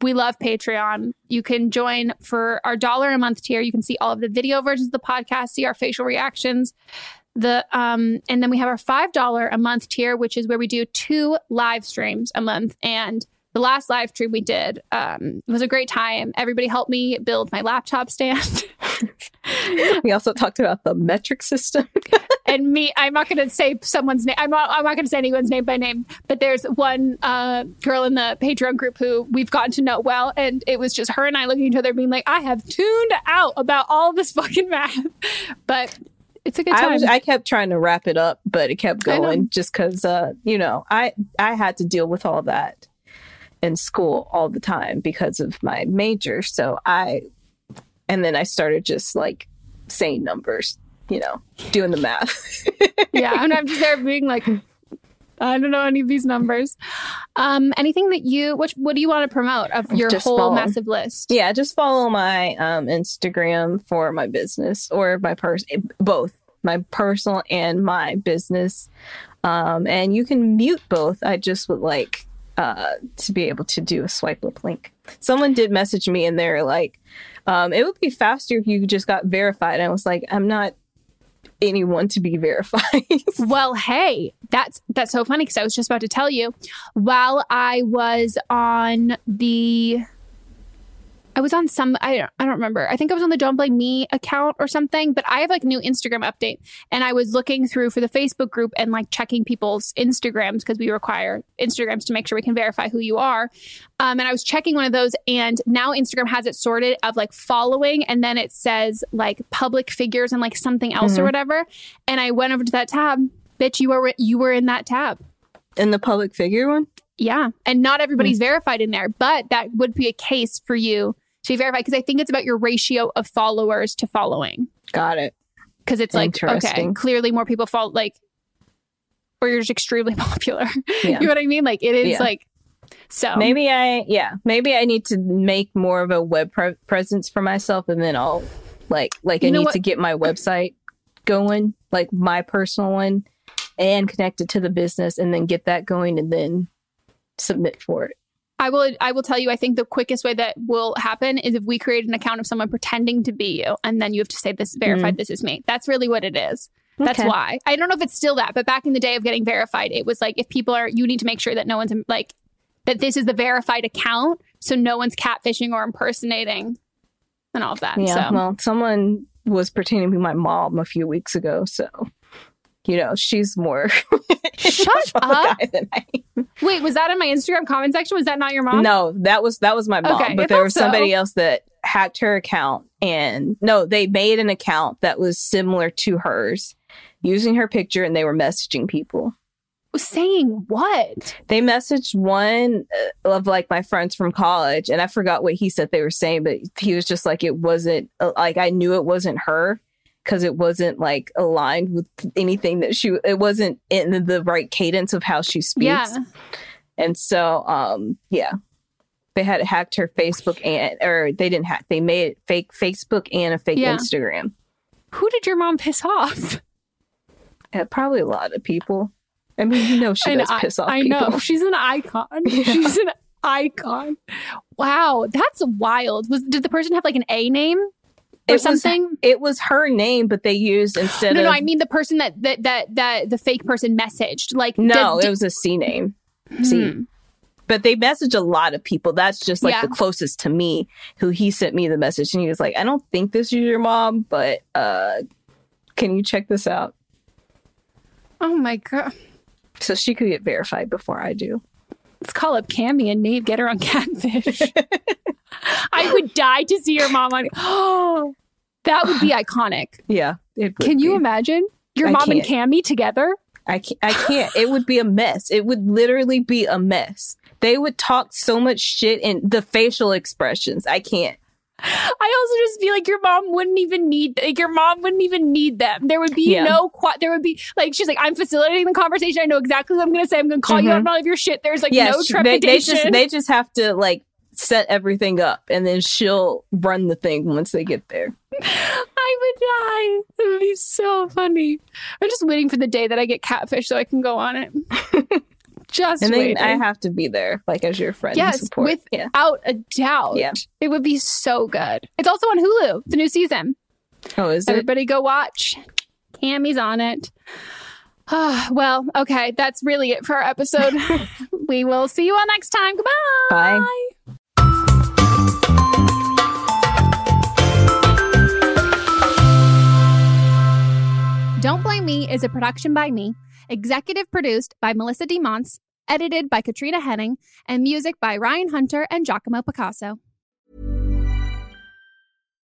We love Patreon. You can join for our dollar a month tier. You can see all of the video versions of the podcast, see our facial reactions. The um, and then we have our five dollar a month tier, which is where we do two live streams a month. And the last live stream we did um, was a great time. Everybody helped me build my laptop stand. [laughs] we also talked about the metric system. [laughs] and me, I'm not going to say someone's name. I'm not, I'm not going to say anyone's name by name, but there's one uh, girl in the Patreon group who we've gotten to know well. And it was just her and I looking at each other being like, I have tuned out about all this fucking math. But it's a good time. I was I kept trying to wrap it up, but it kept going just because uh, you know, I I had to deal with all that in school all the time because of my major. So I and then I started just like saying numbers, you know, doing the math. [laughs] yeah. And I'm just there being like, I don't know any of these numbers. Um, anything that you which what do you want to promote of your Just whole follow. massive list? Yeah, just follow my um, Instagram for my business or my pers both my personal and my business. Um, and you can mute both. I just would like uh, to be able to do a swipe up link. Someone did message me and they're like, um, it would be faster if you just got verified. And I was like, I'm not anyone to be verified. [laughs] Well, hey, that's that's so funny because I was just about to tell you while I was on the I was on some I don't I don't remember. I think I was on the Don't Blame Me account or something, but I have like new Instagram update and I was looking through for the Facebook group and like checking people's Instagrams because we require Instagrams to make sure we can verify who you are. Um, and I was checking one of those and now Instagram has it sorted of like following and then it says like public figures and like something else or Mhm. whatever. And I went over to that tab. Bitch, you were you were in that tab. In the public figure one? Yeah. And not everybody's Hmm. verified in there, but that would be a case for you to be verified because I think it's about your ratio of followers to following. Got it. Because it's like, okay, clearly more people follow, like, or you're just extremely [laughs] popular. Yeah. you know what I mean? Like, it is Yeah. like, so Maybe I, yeah, maybe I need to make more of a web pre- presence for myself, and then I'll like, like You I need what- to get my website going, like my personal one, and connect it to the business, and then get that going, and then submit for it. I will I will tell you I think the quickest way that will happen is if we create an account of someone pretending to be you and then you have to say this verified Mm. this is me. That's really what it is. That's Okay. why. I don't know if it's still that, but back in the day of getting verified, it was like if people are you need to make sure that no one's like that this is the verified account so no one's catfishing or impersonating and all of that. Yeah, so well, someone was pretending to be my mom a few weeks ago, so you know she's more shut [laughs] up. Wait, was that in my Instagram comment section? Was that not your mom? No, that was that was my mom. Okay, but there was somebody so. else that hacked her account, and no, they made an account that was similar to hers, using her picture, and they were messaging people. Saying what? They messaged one of like my friends from college, and I forgot what he said they were saying, but he was just like it wasn't uh, like I knew it wasn't her because it wasn't like aligned with anything that she. It wasn't in the right cadence of how she speaks. Yeah. And so, um, yeah, they had hacked her Facebook and, or they didn't hack, they made fake Facebook and a fake Yeah. Instagram. Who did your mom piss off? Uh, probably a lot of people. I mean, you know, she I does know- piss off I people. know. She's an icon. [laughs] She's an icon. Wow, that's wild. Was did the person have like an A name or It was- something? it was her name, but they used instead no, of. no, I mean the person that that that, that the fake person messaged. Like no, does- it was a C name. C. Hmm. But they message a lot of people. That's just like Yeah. the closest to me who he sent me the message. And he was like, I don't think this is your mom, but uh, can you check this out? Oh my god. So she could get verified before I do. Let's call up Kamie and Nev, get her on [laughs] catfish. I would die to see your mom on. [gasps] [gasps] [gasps] Oh, that would be [laughs] iconic. Yeah. Can you be. imagine your I mom and can't. Kamie together? I can't, I can't. It would be a mess. It would literally be a mess. They would talk so much shit and the facial expressions. I can't. I also just feel like your mom wouldn't even need like your mom wouldn't even need them. There would be Yeah. no qua- there would be like she's like I'm facilitating the conversation. I know exactly what I'm going to say. I'm going to call you mm-hmm. out on all of your shit. There's like Yes, no they, trepidation. they just they just have to like set everything up and then she'll run the thing once they get there. [laughs] I would die. It would be so funny. I'm just waiting for the day that I get catfish so I can go on it. [laughs] just and then waiting. I have to be there like as your friend yes, support. yeah. without a doubt. Yeah. It would be so good. It's also on Hulu, the new season. Oh, is it? Everybody go watch. Kamie's on it. [sighs] well, okay, that's really it for our episode. [laughs] we will see you all next time. Goodbye. Bye. Don't Blame Me is a production by me, executive produced by Melissa DeMonts, edited by Katrina Henning, and music by Ryan Hunter and Giacomo Picasso.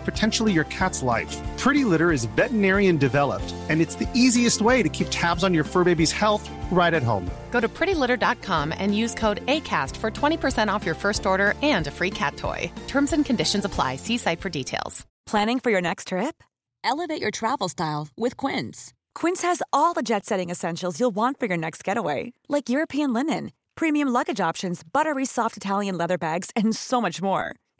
potentially your cat's life. Pretty Litter is veterinarian developed, and it's the easiest way to keep tabs on your fur baby's health right at home. Go to prettylitter.com and use code ACAST for 20% off your first order and a free cat toy. Terms and conditions apply. See site for details. Planning for your next trip? Elevate your travel style with Quince. Quince has all the jet setting essentials you'll want for your next getaway, like European linen, premium luggage options, buttery soft Italian leather bags, and so much more.